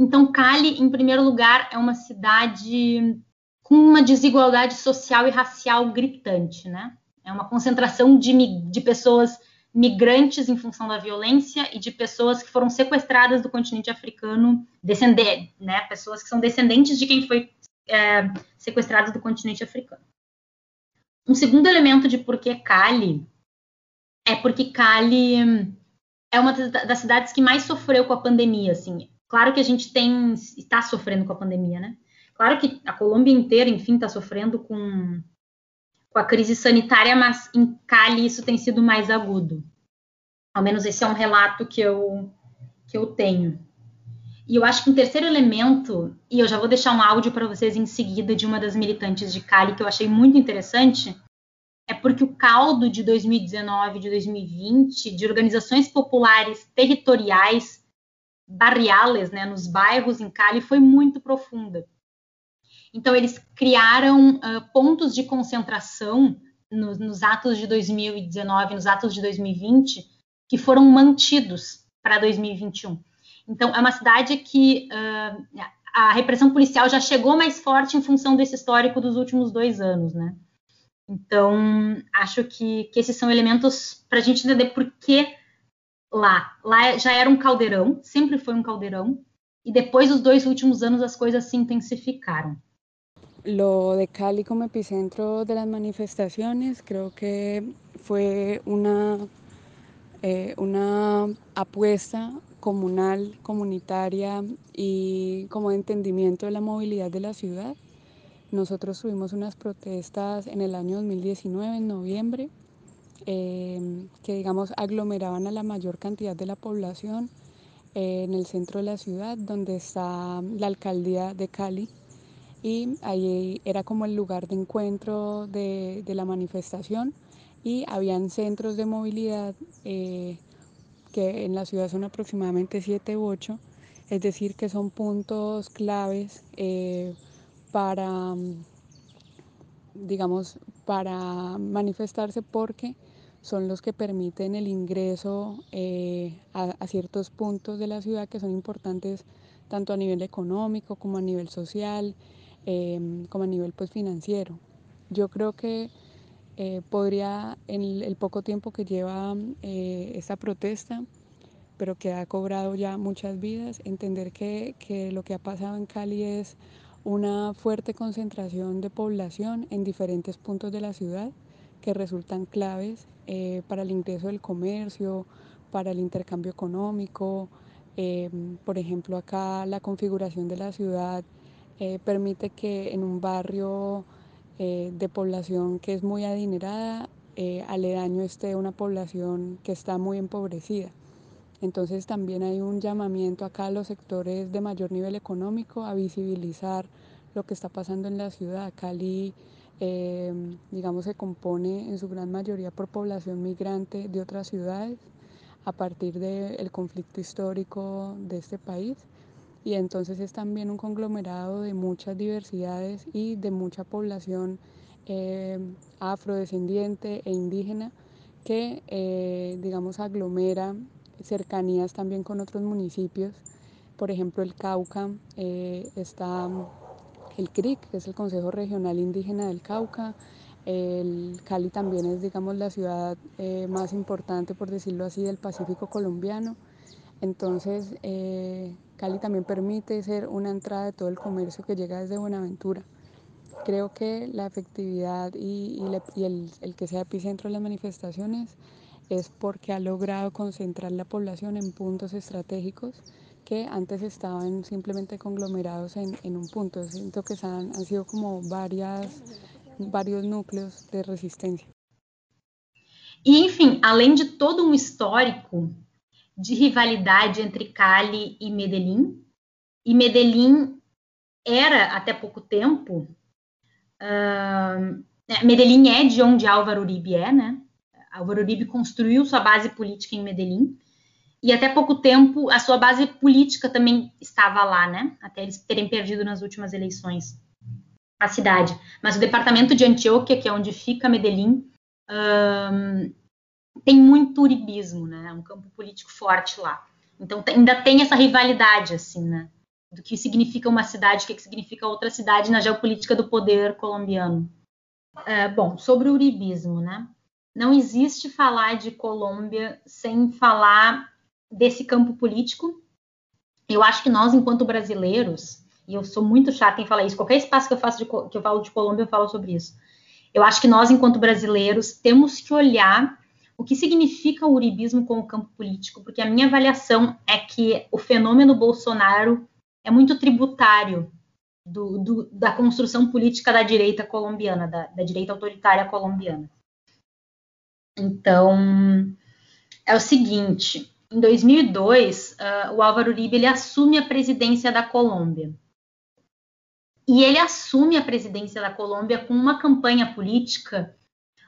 Então, Cali, em primeiro lugar, é uma cidade com uma desigualdade social e racial gritante, né? É uma concentração de, de pessoas migrantes em função da violência e de pessoas que foram sequestradas do continente africano, descender, né, pessoas que são descendentes de quem foi é, sequestrado do continente africano. Um segundo elemento de por que Cali é porque Cali é uma das cidades que mais sofreu com a pandemia, assim. Claro que a gente tem está sofrendo com a pandemia, né? Claro que a Colômbia inteira, enfim, está sofrendo com com a crise sanitária, mas em Cali isso tem sido mais agudo. Ao menos esse é um relato que eu, que eu tenho. E eu acho que um terceiro elemento, e eu já vou deixar um áudio para vocês em seguida de uma das militantes de Cali que eu achei muito interessante, é porque o caldo de 2019 de 2020 de organizações populares territoriais barriales, né, nos bairros em Cali foi muito profunda. Então, eles criaram uh, pontos de concentração nos, nos atos de 2019, nos atos de 2020, que foram mantidos para 2021. Então, é uma cidade que uh, a repressão policial já chegou mais forte em função desse histórico dos últimos dois anos, né? Então, acho que, que esses são elementos para a gente entender por que lá. Lá já era um caldeirão, sempre foi um caldeirão, e depois dos últimos anos as coisas se intensificaram. Lo de Cali como epicentro de las manifestaciones creo que fue una, eh, una apuesta comunal, comunitaria y como entendimiento de la movilidad de la ciudad. Nosotros tuvimos unas protestas en el año 2019, en noviembre, eh, que digamos aglomeraban a la mayor cantidad de la población eh, en el centro de la ciudad, donde está la alcaldía de Cali y ahí era como el lugar de encuentro de, la manifestación y habían centros de movilidad eh, que en la ciudad son aproximadamente 7 u 8, es decir, que son puntos claves eh, para, digamos, para manifestarse porque son los que permiten el ingreso eh, a, ciertos puntos de la ciudad que son importantes tanto a nivel económico como a nivel social Em, como a nivel pues financiero. Yo creo que eh, podría en el, poco tiempo que lleva eh, esta protesta, pero que ha cobrado ya muchas vidas, entender que, que lo que ha pasado en Cali es una fuerte concentración de población en diferentes puntos de la ciudad que resultan claves eh, para el ingreso del comercio, para el intercambio económico. Em, por ejemplo, acá la configuración de la ciudad eh, permite que en un barrio eh, de población que es muy adinerada, eh, aledaño esté una población que está muy empobrecida. Entonces también hay un llamamiento acá a los sectores de mayor nivel económico a visibilizar lo que está pasando en la ciudad. Cali, eh, digamos, se compone en su gran mayoría por población migrante de otras ciudades a partir del conflicto histórico de este país. Y entonces es también un conglomerado de muchas diversidades y de mucha población eh, afrodescendiente e indígena que, eh, digamos, aglomera cercanías también con otros municipios. Por ejemplo, el Cauca eh, está el CRIC, que es el Consejo Regional Indígena del Cauca. El Cali también es, digamos, la ciudad eh, más importante, por decirlo así, del Pacífico colombiano. Entonces, eh, Cali también permite ser una entrada de todo el comercio que llega desde Buenaventura. Creo que la efectividad y, el, el que sea epicentro de las manifestaciones es porque ha logrado concentrar la población en puntos estratégicos que antes estaban simplemente conglomerados en, en un punto. Siento que han, han sido como varias, vários núcleos de resistência. E, enfim, além de todo um histórico de rivalidade entre Cali e Medellín, e Medellín era, até pouco tempo, uh, Medellín é de onde Álvaro Uribe é, né? Álvaro Uribe construiu sua base política em Medellín, e até pouco tempo a sua base política também estava lá, né? Até eles terem perdido nas últimas eleições a cidade. Mas o departamento de Antioquia, que é onde fica Medellín, um, tem muito uribismo, né? É um campo político forte lá. Então ainda tem essa rivalidade, assim, né? Do que significa uma cidade, o que significa outra cidade na geopolítica do poder colombiano. É, bom, sobre o uribismo, né? Não existe falar de Colômbia sem falar desse campo político. Eu acho que nós, enquanto brasileiros, e eu sou muito chata em falar isso, qualquer espaço que eu faço de, que eu falo de Colômbia, eu falo sobre isso. Eu acho que nós, enquanto brasileiros, temos que olhar o que significa o uribismo como campo político, porque a minha avaliação é que o fenômeno Bolsonaro é muito tributário do, do, da construção política da direita colombiana, da, da direita autoritária colombiana. Então, é o seguinte, em 2002, uh, ah, o Álvaro Uribe ele assume a presidência da Colômbia. E ele assume a presidência da Colômbia com uma campanha política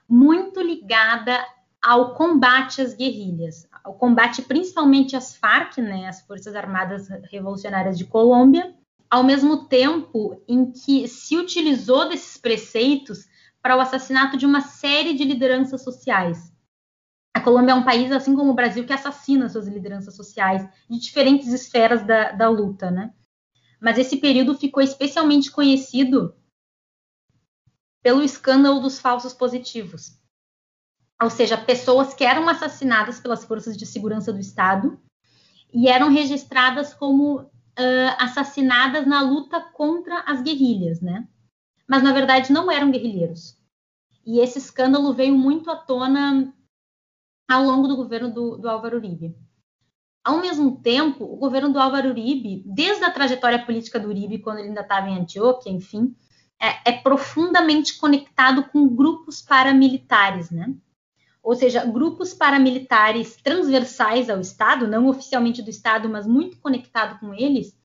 muito ligada ao combate às guerrilhas, ao combate principalmente às FARC, né, as Forças Armadas Revolucionárias de Colômbia, ao mesmo tempo em que se utilizou desses preceitos para o assassinato de uma série de lideranças sociais. A Colômbia é um país, assim como o Brasil, que assassina suas lideranças sociais de diferentes esferas da, da luta, né? Mas esse período ficou especialmente conhecido pelo escândalo dos falsos positivos. Ou seja, pessoas que eram assassinadas pelas forças de segurança do Estado e eram registradas como uh, assassinadas na luta contra as guerrilhas, né? Mas na verdade não eram guerrilheiros. E esse escândalo veio muito à tona ao longo do governo do, do Álvaro Uribe. Ao mesmo tempo, o governo do Álvaro Uribe, desde a trajetória política do Uribe, quando ele ainda estava em Antioquia, enfim, é, é, profundamente conectado com grupos paramilitares, né? Ou seja, grupos paramilitares transversais ao Estado, não oficialmente do Estado, mas muito conectado com eles,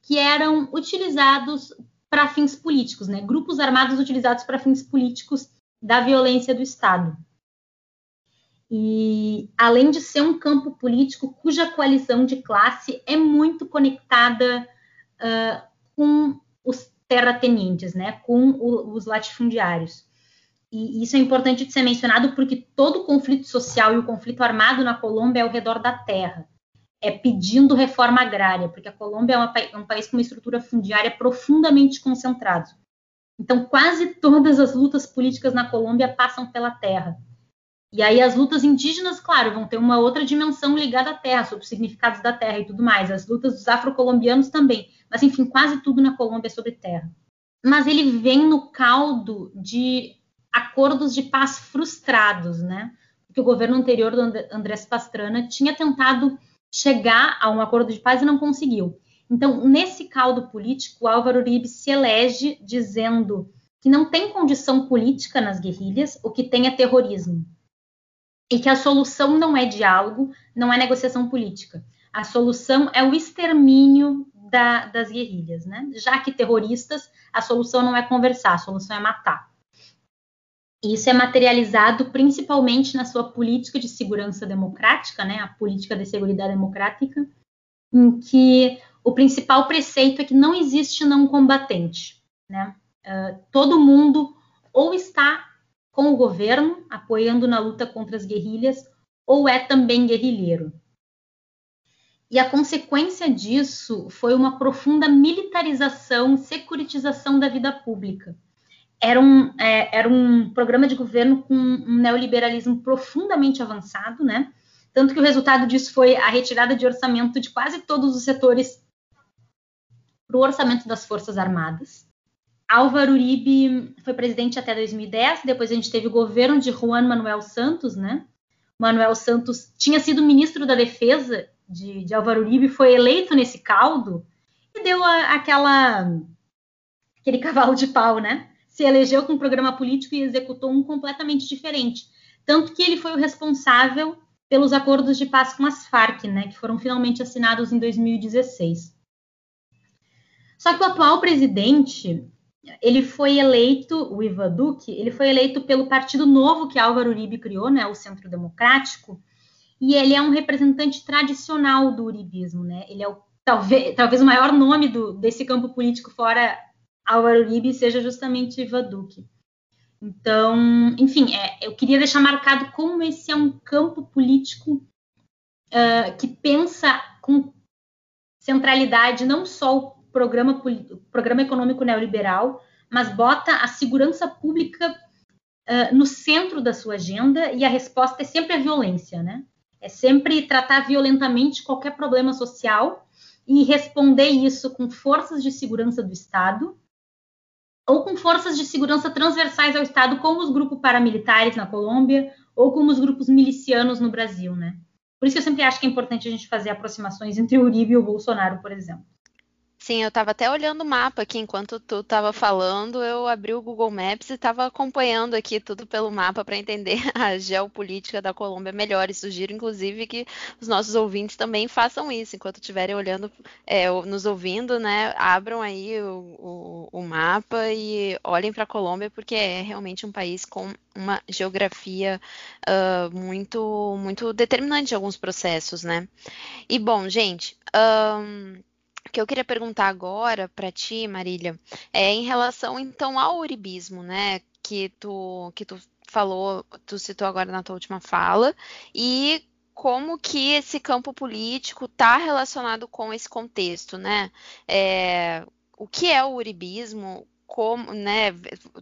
que eram utilizados para fins políticos, né? Grupos armados utilizados para fins políticos da violência do Estado e além de ser um campo político cuja coalizão de classe é muito conectada uh, com os terratenientes, né, com o, os latifundiários. E isso é importante de ser mencionado porque todo o conflito social e o conflito armado na Colômbia é ao redor da terra, é pedindo reforma agrária, porque a Colômbia é, uma, é um país com uma estrutura fundiária profundamente concentrada. Então, quase todas as lutas políticas na Colômbia passam pela terra. E aí as lutas indígenas, claro, vão ter uma outra dimensão ligada à terra, sobre os significados da terra e tudo mais. As lutas dos afrocolombianos também. Mas, enfim, quase tudo na Colômbia é sobre terra. Mas ele vem no caldo de acordos de paz frustrados, né? Porque o governo anterior do Andrés Pastrana tinha tentado chegar a um acordo de paz e não conseguiu. Então, nesse caldo político, Álvaro Uribe se elege dizendo que não tem condição política nas guerrilhas, o que tem é terrorismo. E que a solução não é diálogo, não é negociação política. A solução é o extermínio da, das guerrilhas, né? Já que terroristas, a solução não é conversar, a solução é matar. E isso é materializado principalmente na sua política de segurança democrática, né? A política de segurança democrática, em que o principal preceito é que não existe não combatente, né? Uh, todo mundo ou está com o governo apoiando na luta contra as guerrilhas ou é também guerrilheiro. E a consequência disso foi uma profunda militarização, securitização da vida pública. Era um, é, era um programa de governo com um neoliberalismo profundamente avançado, né? Tanto que o resultado disso foi a retirada de orçamento de quase todos os setores para o orçamento das Forças Armadas. Álvaro Uribe foi presidente até 2010, depois a gente teve o governo de Juan Manuel Santos, né? Manuel Santos tinha sido ministro da Defesa de, de Álvaro Uribe foi eleito nesse caldo e deu a, aquela aquele cavalo de pau, né? Se elegeu com um programa político e executou um completamente diferente. Tanto que ele foi o responsável pelos acordos de paz com as Farc, né, que foram finalmente assinados em 2016. Só que o atual presidente, ele foi eleito, o Ivan Duque, ele foi eleito pelo partido novo que Álvaro Uribe criou, né, o Centro Democrático, e ele é um representante tradicional do uribismo, né? Ele é o, talvez, talvez o maior nome do, desse campo político fora Álvaro Uribe seja justamente Iva Duque. Então, enfim, é, eu queria deixar marcado como esse é um campo político uh, que pensa com centralidade não só o programa, programa econômico neoliberal, mas bota a segurança pública uh, no centro da sua agenda e a resposta é sempre a violência, né? É sempre tratar violentamente qualquer problema social e responder isso com forças de segurança do Estado ou com forças de segurança transversais ao Estado, como os grupos paramilitares na Colômbia ou como os grupos milicianos no Brasil, né? Por isso que eu sempre acho que é importante a gente fazer aproximações entre o Uribe e o Bolsonaro, por exemplo. Sim, eu estava até olhando o mapa aqui enquanto tu estava falando, eu abri o Google Maps e estava acompanhando aqui tudo pelo mapa para entender [LAUGHS] a geopolítica da Colômbia melhor. E sugiro, inclusive, que os nossos ouvintes também façam isso, enquanto estiverem olhando, é, nos ouvindo, né? Abram aí o, o, o mapa e olhem para a Colômbia, porque é realmente um país com uma geografia uh, muito, muito determinante em alguns processos, né? E bom, gente. Um, que eu queria perguntar agora para ti, Marília, é em relação então ao uribismo, né? Que tu, que tu falou, tu citou agora na tua última fala, e como que esse campo político está relacionado com esse contexto, né? É, o que é o uribismo? Como, né,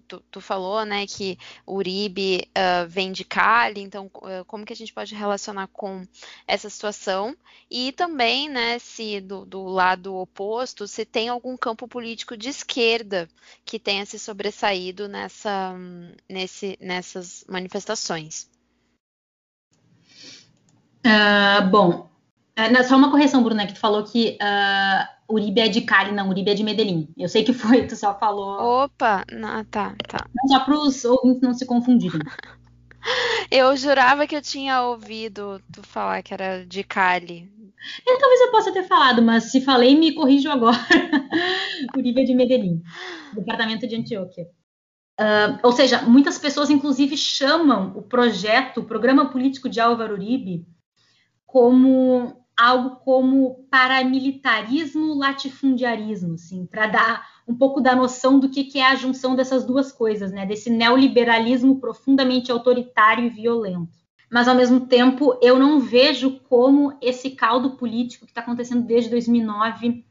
tu, tu, falou, né, que o Uribe uh, vem de Cali, então uh, como que a gente pode relacionar com essa situação e também, né, se do, do, lado oposto, se tem algum campo político de esquerda que tenha se sobressaído nessa, nesse, nessas manifestações. Uh, bom, só uma correção, Bruna, que tu falou que Uribe é de Cali, não, Uribe é de Medellín. Eu sei que foi, tu só falou. Opa, não, tá, tá. Só para os ouvintes não se confundirem. [LAUGHS] eu jurava que eu tinha ouvido tu falar que era de Cali. É, talvez eu possa ter falado, mas se falei, me corrijo agora. [LAUGHS] Uribe é de Medellín, departamento de Antioquia. Uh, ou seja, muitas pessoas, inclusive, chamam o projeto, o programa político de Álvaro Uribe, como algo como paramilitarismo, latifundiarismo, assim, para dar um pouco da noção do que, que é a junção dessas duas coisas, né? Desse neoliberalismo profundamente autoritário e violento. Mas, ao mesmo tempo, eu não vejo como esse caldo político que está acontecendo desde 2009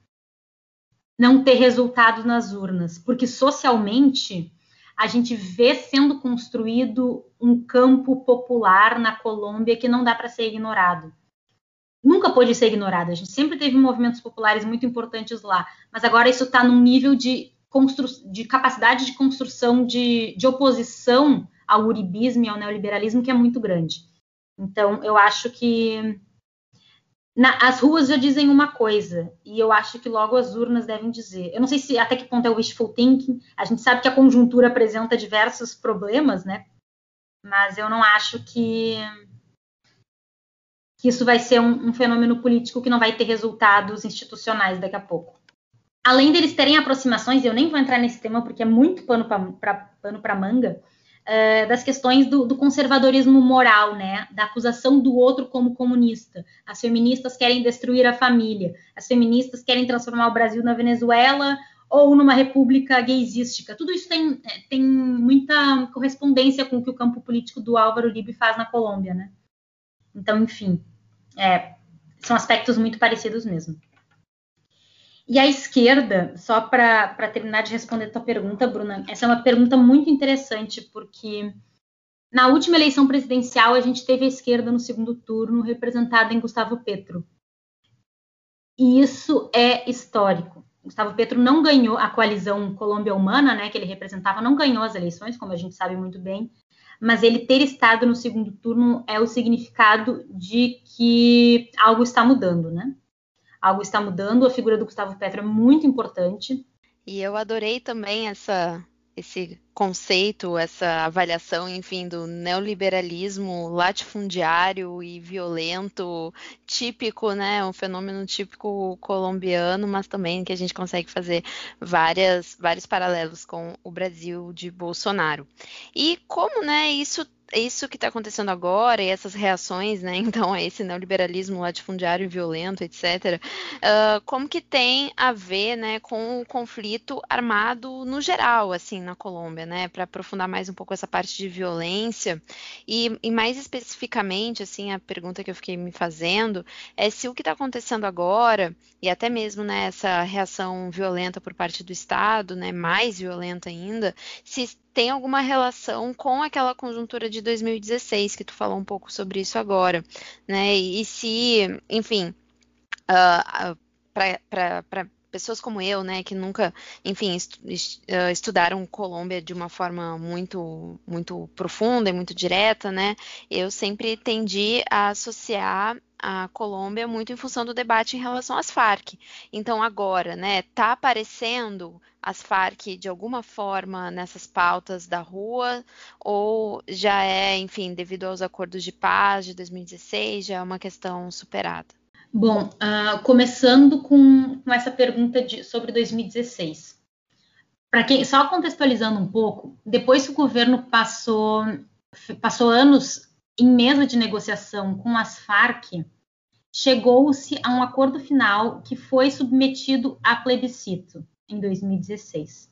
não ter resultado nas urnas, porque socialmente a gente vê sendo construído um campo popular na Colômbia que não dá para ser ignorado nunca pôde ser ignorada. A gente sempre teve movimentos populares muito importantes lá, mas agora isso está num nível de, de capacidade de construção de, de oposição ao uribismo e ao neoliberalismo que é muito grande. Então, eu acho que na, as ruas já dizem uma coisa, e eu acho que logo as urnas devem dizer. Eu não sei se até que ponto é o wishful thinking, a gente sabe que a conjuntura apresenta diversos problemas, né? Mas eu não acho que, que isso vai ser um, um fenômeno político que não vai ter resultados institucionais daqui a pouco. Além deles terem aproximações, eu nem vou entrar nesse tema porque é muito pano para manga, uh, das questões do, do, conservadorismo moral, né? Da acusação do outro como comunista. As feministas querem destruir a família. As feministas querem transformar o Brasil na Venezuela ou numa república gaysística. Tudo isso tem, é, tem muita correspondência com o que o campo político do Álvaro Uribe faz na Colômbia, né? Então, enfim, é, são aspectos muito parecidos mesmo. E a esquerda, só para terminar de responder a tua pergunta, Bruna, essa é uma pergunta muito interessante, porque na última eleição presidencial a gente teve a esquerda no segundo turno representada em Gustavo Petro. E isso é histórico. Gustavo Petro não ganhou a coalizão Colômbia Humana, né, que ele representava, não ganhou as eleições, como a gente sabe muito bem, mas ele ter estado no segundo turno é o significado de que algo está mudando, né? algo está mudando. A figura do Gustavo Petro é muito importante. E eu adorei também essa esse conceito, essa avaliação, enfim, do neoliberalismo latifundiário e violento, típico, né, um fenômeno típico colombiano, mas também que a gente consegue fazer várias, vários paralelos com o Brasil de Bolsonaro. E como, né, isso isso que está acontecendo agora e essas reações, né, [LAUGHS] então, a esse neoliberalismo latifundiário violento, etc., uh, como que tem a ver, né, com o conflito armado no geral, assim, na Colômbia, né, para aprofundar mais um pouco essa parte de violência e, e, mais especificamente, assim, a pergunta que eu fiquei me fazendo é se o que está acontecendo agora e até mesmo, né, essa reação violenta por parte do Estado, né, mais violenta ainda, se tem alguma relação com aquela conjuntura de 2016 que tu falou um pouco sobre isso agora, né? E se, enfim, uh, para pessoas como eu, né, que nunca, enfim, estudaram Colômbia de uma forma muito, muito profunda e muito direta, né, eu sempre tendi a associar a Colômbia muito em função do debate em relação às Farc. Então agora, né, tá aparecendo as Farc de alguma forma nessas pautas da rua ou já é, enfim, devido aos acordos de paz de 2016, já é uma questão superada? Bom, uh, começando com, com, essa pergunta de, sobre 2016. Para quem, só contextualizando um pouco, depois que o governo passou, passou anos em mesa de negociação com as Farc, chegou-se a um acordo final que foi submetido a plebiscito em 2016.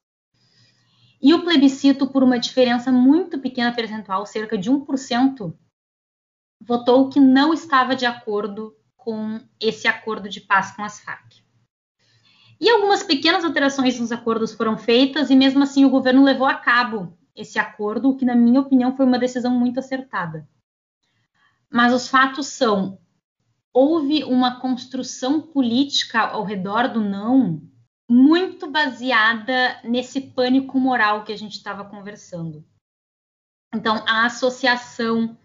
E o plebiscito, por uma diferença muito pequena percentual, cerca de 1%, votou que não estava de acordo com esse acordo de paz com as Farc. E algumas pequenas alterações nos acordos foram feitas, e mesmo assim o governo levou a cabo esse acordo, o que, na minha opinião, foi uma decisão muito acertada. Mas os fatos são: houve uma construção política ao redor do não muito baseada nesse pânico moral que a gente estava conversando. Então, a associação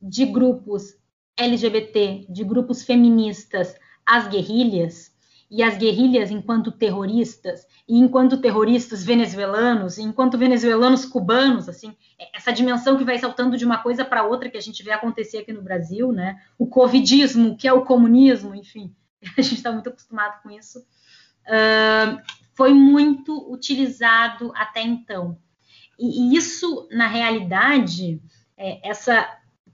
de grupos LGBT, de grupos feministas às guerrilhas, e as guerrilhas enquanto terroristas, e enquanto terroristas venezuelanos, e enquanto venezuelanos cubanos, assim, essa dimensão que vai saltando de uma coisa para outra que a gente vê acontecer aqui no Brasil, né? O covidismo, que é o comunismo, enfim, [LAUGHS] a gente está muito acostumado com isso, uh, foi muito utilizado até então. E, e isso, na realidade, é, essa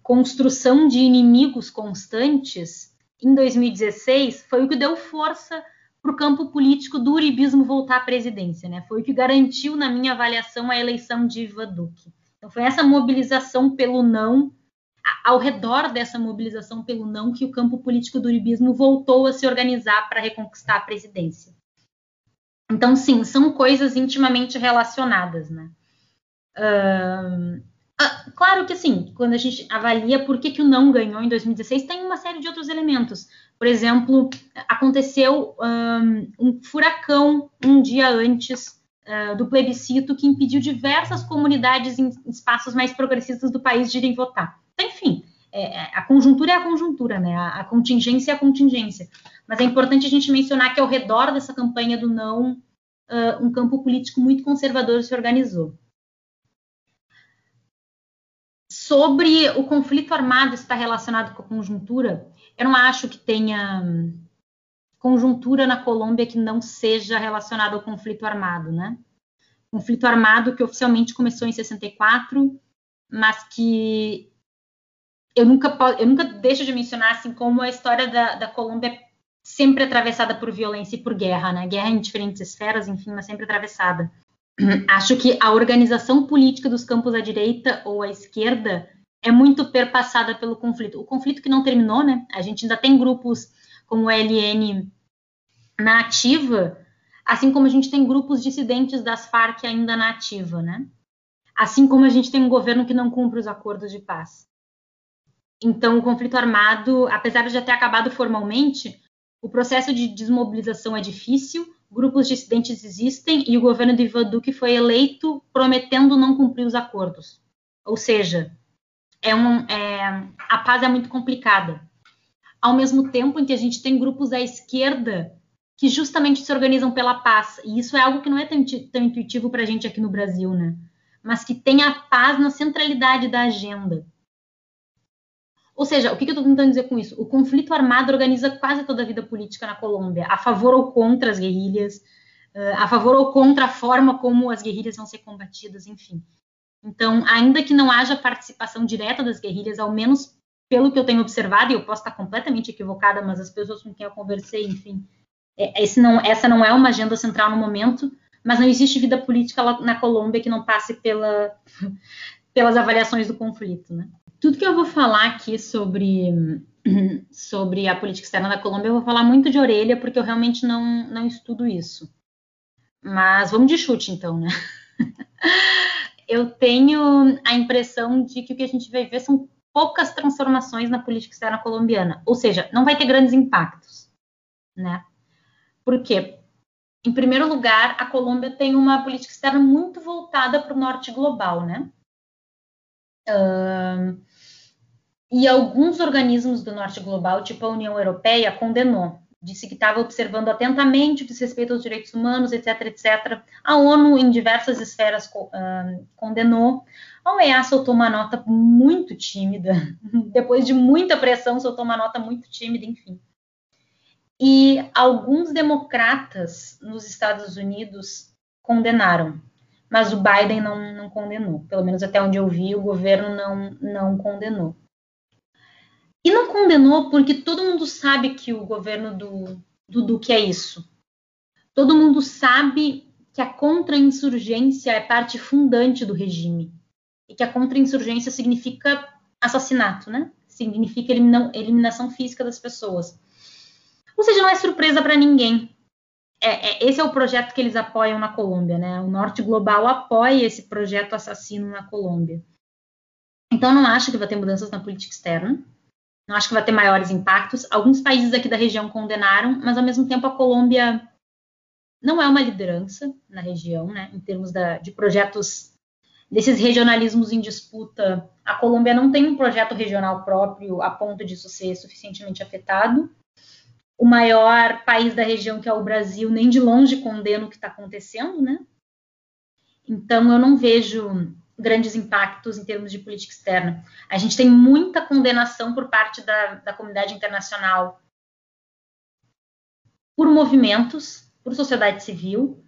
construção de inimigos constantes em 2016, foi o que deu força para o campo político do uribismo voltar à presidência, né? Foi o que garantiu, na minha avaliação, a eleição de Iva Duque. Então, foi essa mobilização pelo não, ao redor dessa mobilização pelo não, que o campo político do uribismo voltou a se organizar para reconquistar a presidência. Então, sim, são coisas intimamente relacionadas, né? Ah, claro que assim, quando a gente avalia por que, que o não ganhou em 2016, tem uma série de outros elementos. Por exemplo, aconteceu um, um furacão um dia antes uh, do plebiscito que impediu diversas comunidades em espaços mais progressistas do país de irem votar. Então, enfim, é, é, a conjuntura é a conjuntura, né? A, a, contingência é a contingência. Mas é importante a gente mencionar que ao redor dessa campanha do não, uh, um campo político muito conservador se organizou. Sobre o conflito armado estar relacionado com a conjuntura, eu não acho que tenha conjuntura na Colômbia que não seja relacionada ao conflito armado, né? Conflito armado que oficialmente começou em 64, mas que eu nunca, eu nunca deixo de mencionar assim como a história da, da Colômbia é sempre atravessada por violência e por guerra, né? Guerra em diferentes esferas, enfim, mas sempre atravessada. [CLEARS THROAT] Acho que a organização política dos campos à direita ou à esquerda é muito perpassada pelo conflito. O conflito que não terminou, né? A gente ainda tem grupos como o LN na ativa, assim como a gente tem grupos dissidentes das Farc ainda na ativa, né? Assim como a gente tem um governo que não cumpre os acordos de paz. Então, o conflito armado, apesar de já ter acabado formalmente, o processo de desmobilização é difícil, grupos dissidentes existem e o governo de Ivan Duque foi eleito prometendo não cumprir os acordos. Ou seja, é um, é, a paz é muito complicada. Ao mesmo tempo em que a gente tem grupos à esquerda que justamente se organizam pela paz, e isso é algo que não é tão, tão intuitivo para a gente aqui no Brasil, né? Mas que tem a paz na centralidade da agenda. Ou seja, o que, eu estou tentando dizer com isso? O conflito armado organiza quase toda a vida política na Colômbia, a favor ou contra as guerrilhas, eh, a favor ou contra a forma como as guerrilhas vão ser combatidas, enfim. Então, ainda que não haja participação direta das guerrilhas, ao menos pelo que eu tenho observado, e eu posso estar completamente equivocada, mas as pessoas com quem eu conversei, enfim, é, não, essa não é uma agenda central no momento, mas não existe vida política na Colômbia que não passe pela, [LAUGHS] pelas avaliações do conflito, né? Tudo que eu vou falar aqui sobre, sobre a política externa da Colômbia, eu vou falar muito de orelha, porque eu realmente não, não estudo isso. Mas vamos de chute, então, né? [LAUGHS] eu tenho a impressão de que o que a gente vai ver são poucas transformações na política externa colombiana, ou seja, não vai ter grandes impactos, né? Por quê? Em primeiro lugar, a Colômbia tem uma política externa muito voltada para o norte global, né? E alguns organismos do norte global, tipo a União Europeia, condenou. Disse que estava observando atentamente o desrespeito aos direitos humanos, etc, etc. A ONU, em diversas esferas, condenou. A OEA soltou uma nota muito tímida. [LAUGHS] Depois de muita pressão, soltou uma nota muito tímida, enfim. E alguns democratas nos Estados Unidos condenaram, mas o Biden não, não condenou. Pelo menos até onde eu vi, o governo não, não condenou. E não condenou porque todo mundo sabe que o governo do, do Duque é isso. Todo mundo sabe que a contra-insurgência é parte fundante do regime. E que a contra-insurgência significa assassinato, né? Significa eliminação física das pessoas. Ou seja, não é surpresa para ninguém. É, é, esse é o projeto que eles apoiam na Colômbia, né? O Norte Global apoia esse projeto assassino na Colômbia. Então, não acho que vai ter mudanças na política externa não acho que vai ter maiores impactos. Alguns países aqui da região condenaram, mas ao mesmo tempo a Colômbia não é uma liderança na região, né, em termos da, de projetos desses regionalismos em disputa. A Colômbia não tem um projeto regional próprio a ponto disso ser suficientemente afetado. O maior país da região, que é o Brasil, nem de longe condena o que está acontecendo, né? Então eu não vejo grandes impactos em termos de política externa. A gente tem muita condenação por parte da, da comunidade internacional por movimentos, por sociedade civil,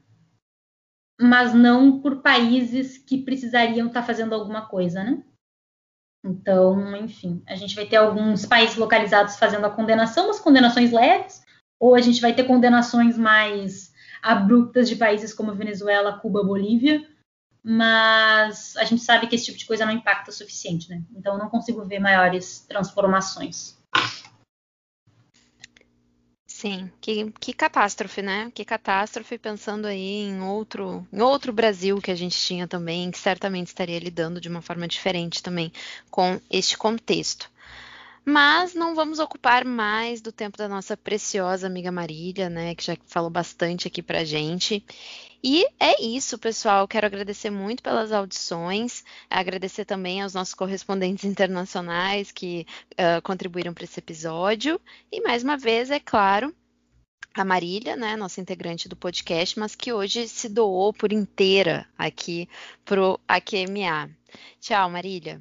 mas não por países que precisariam estar fazendo alguma coisa, né? Então, enfim, a gente vai ter alguns países localizados fazendo a condenação, mas condenações leves, ou a gente vai ter condenações mais abruptas de países como Venezuela, Cuba, Bolívia, mas a gente sabe que esse tipo de coisa não impacta o suficiente, né? Então eu não consigo ver maiores transformações. Sim, que, que catástrofe, né? Que catástrofe pensando aí em outro, em outro Brasil que a gente tinha também, que certamente estaria lidando de uma forma diferente também com este contexto. Mas não vamos ocupar mais do tempo da nossa preciosa amiga Marília, né, que já falou bastante aqui pra gente. E é isso, pessoal. Quero agradecer muito pelas audições, agradecer também aos nossos correspondentes internacionais que uh, contribuíram para esse episódio. E mais uma vez, é claro, a Marília, né, nossa integrante do podcast, mas que hoje se doou por inteira aqui pro AQMA. Tchau, Marília.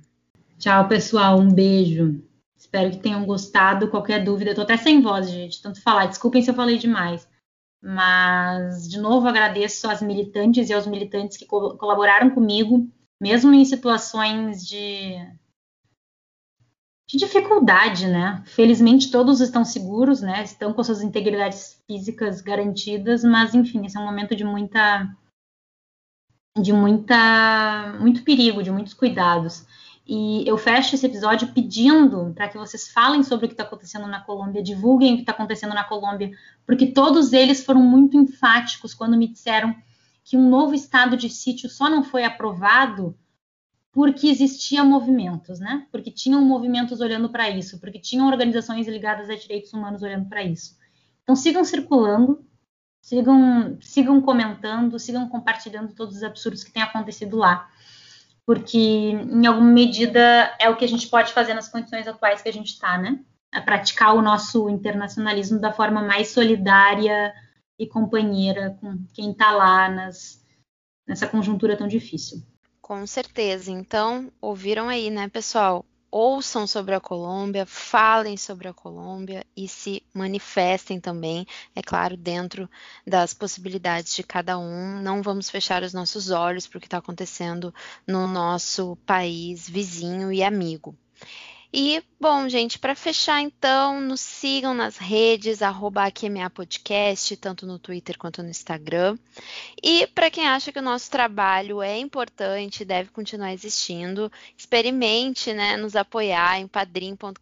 Tchau, pessoal. Um beijo. Espero que tenham gostado. Qualquer dúvida, eu tô até sem voz, gente, tanto falar. Desculpem se eu falei demais. Mas, de novo, agradeço às militantes e aos militantes que co colaboraram comigo, mesmo em situações de, de dificuldade, né? Felizmente, todos estão seguros, né? Estão com suas integridades físicas garantidas, mas, enfim, esse é um momento de muita de muita muito perigo, de muitos cuidados. E eu fecho esse episódio pedindo para que vocês falem sobre o que está acontecendo na Colômbia, divulguem o que está acontecendo na Colômbia, porque todos eles foram muito enfáticos quando me disseram que um novo estado de sítio só não foi aprovado porque existiam movimentos, né? Porque tinham movimentos olhando para isso, porque tinham organizações ligadas a direitos humanos olhando para isso. Então sigam circulando, sigam, sigam comentando, sigam compartilhando todos os absurdos que têm acontecido lá porque em alguma medida é o que a gente pode fazer nas condições atuais que a gente está, né? A praticar o nosso internacionalismo da forma mais solidária e companheira com quem está lá nas, nessa conjuntura tão difícil. Com certeza. Então, ouviram aí, né, pessoal? Ouçam sobre a Colômbia, falem sobre a Colômbia e se manifestem também, é claro, dentro das possibilidades de cada um. Não vamos fechar os nossos olhos para o que está acontecendo no nosso país vizinho e amigo. E, bom, gente, para fechar então, nos sigam nas redes, arroba Podcast, tanto no Twitter quanto no Instagram. E para quem acha que o nosso trabalho é importante, deve continuar existindo, experimente né, nos apoiar em padrim.com.br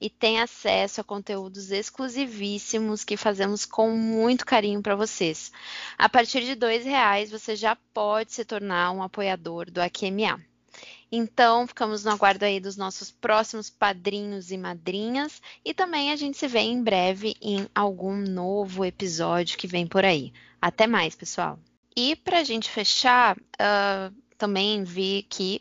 e tenha acesso a conteúdos exclusivíssimos que fazemos com muito carinho para vocês. A partir de R$ reais você já pode se tornar um apoiador do AQMA. Então, ficamos no aguardo aí dos nossos próximos padrinhos e madrinhas. E também a gente se vê em breve em algum novo episódio que vem por aí. Até mais, pessoal. E para a gente fechar, uh, também vi que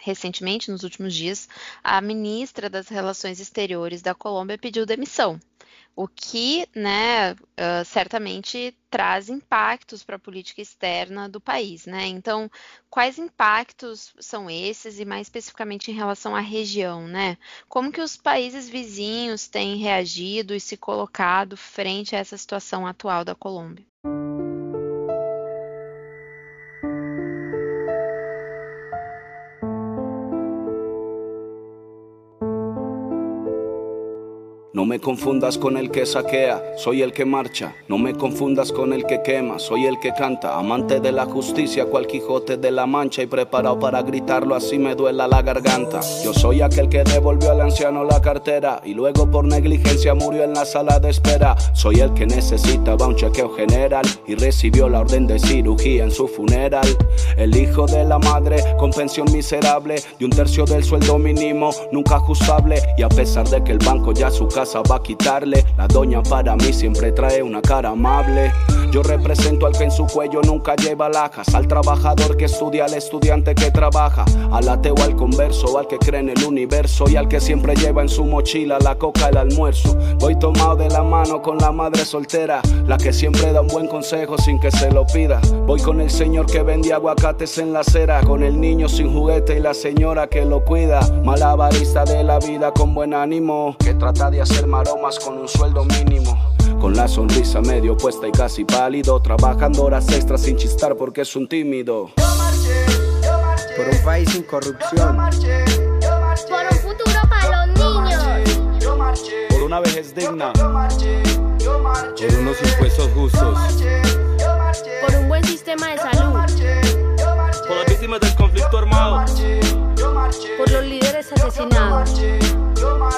recentemente, nos últimos dias, a ministra das Relações Exteriores da Colômbia pediu demissão o que né, uh, certamente traz impactos para a política externa do país. Né? Então, quais impactos são esses e mais especificamente em relação à região? Né? Como que os países vizinhos têm reagido e se colocado frente a essa situação atual da Colômbia? No me confundas con el que saquea, soy el que marcha. No me confundas con el que quema, soy el que canta. Amante de la justicia, cual Quijote de la Mancha y preparado para gritarlo así me duela la garganta. Yo soy aquel que devolvió al anciano la cartera y luego por negligencia murió en la sala de espera. Soy el que necesitaba un chequeo general y recibió la orden de cirugía en su funeral. El hijo de la madre con pensión miserable de un tercio del sueldo mínimo, nunca ajustable. Y a pesar de que el banco ya su casa va a quitarle. La doña para mí siempre trae una cara amable. Yo represento al que en su cuello nunca lleva lajas, al trabajador que estudia, al estudiante que trabaja, al ateo, al converso, al que cree en el universo y al que siempre lleva en su mochila la coca, el almuerzo. Voy tomado de la mano con la madre soltera, la que siempre da un buen consejo sin que se lo pida. Voy con el señor que vende aguacates en la acera, con el niño sin juguete y la señora que lo cuida. Malabarista de la vida con buen ánimo, que trata de hacer maromas con un sueldo mínimo. Con la sonrisa medio puesta y casi trabajando horas extras sin chistar porque es un tímido. Por un país sin corrupción. Por un futuro para los niños. Por una vejez digna. Por unos impuestos justos. Por un buen sistema de salud. Por las víctimas del conflicto armado. Por los líderes asesinados.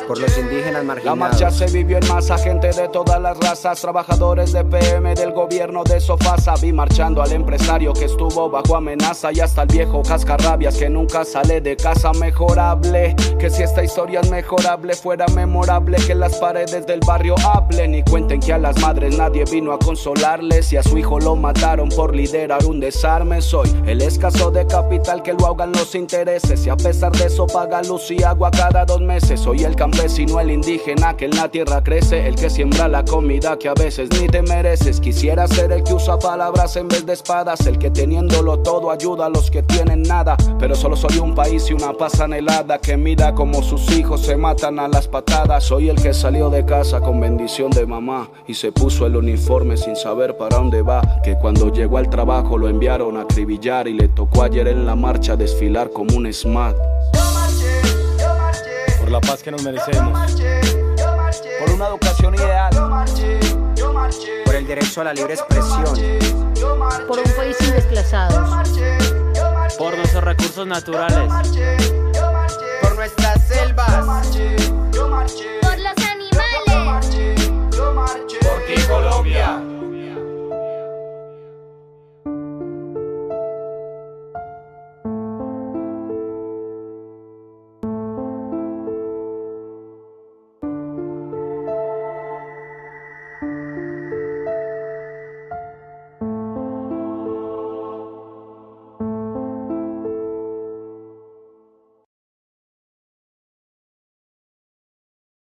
Por los indígenas La marginados. marcha se vivió en masa, gente de todas las razas, trabajadores de PM del gobierno de Sofasa. Vi marchando al empresario que estuvo bajo amenaza y hasta el viejo cascarrabias que nunca sale de casa mejorable. Que si esta historia es mejorable, fuera memorable que las paredes del barrio hablen y cuenten que a las madres nadie vino a consolarles y a su hijo lo mataron por liderar un desarme. Soy el escaso de capital que lo ahogan los intereses y a pesar de eso paga luz y agua cada dos meses. Soy el campesino, el indígena que en la tierra crece, el que siembra la comida que a veces ni te mereces. Quisiera ser el que usa palabras en vez de espadas, el que teniéndolo todo ayuda a los que tienen nada. Pero solo soy un país y una paz anhelada que mira como sus hijos se matan a las patadas. Soy el que salió de casa con bendición de mamá y se puso el uniforme sin saber para dónde va. Que cuando llegó al trabajo lo enviaron a acribillar y le tocó ayer en la marcha desfilar como un SMAT. Por la paz que nos merecemos. Por una educación ideal. Por el derecho a la libre expresión. por un país sin desplazados, Por nuestros recursos naturales. Por nuestras selvas. Por los animales. Por ti, Colombia.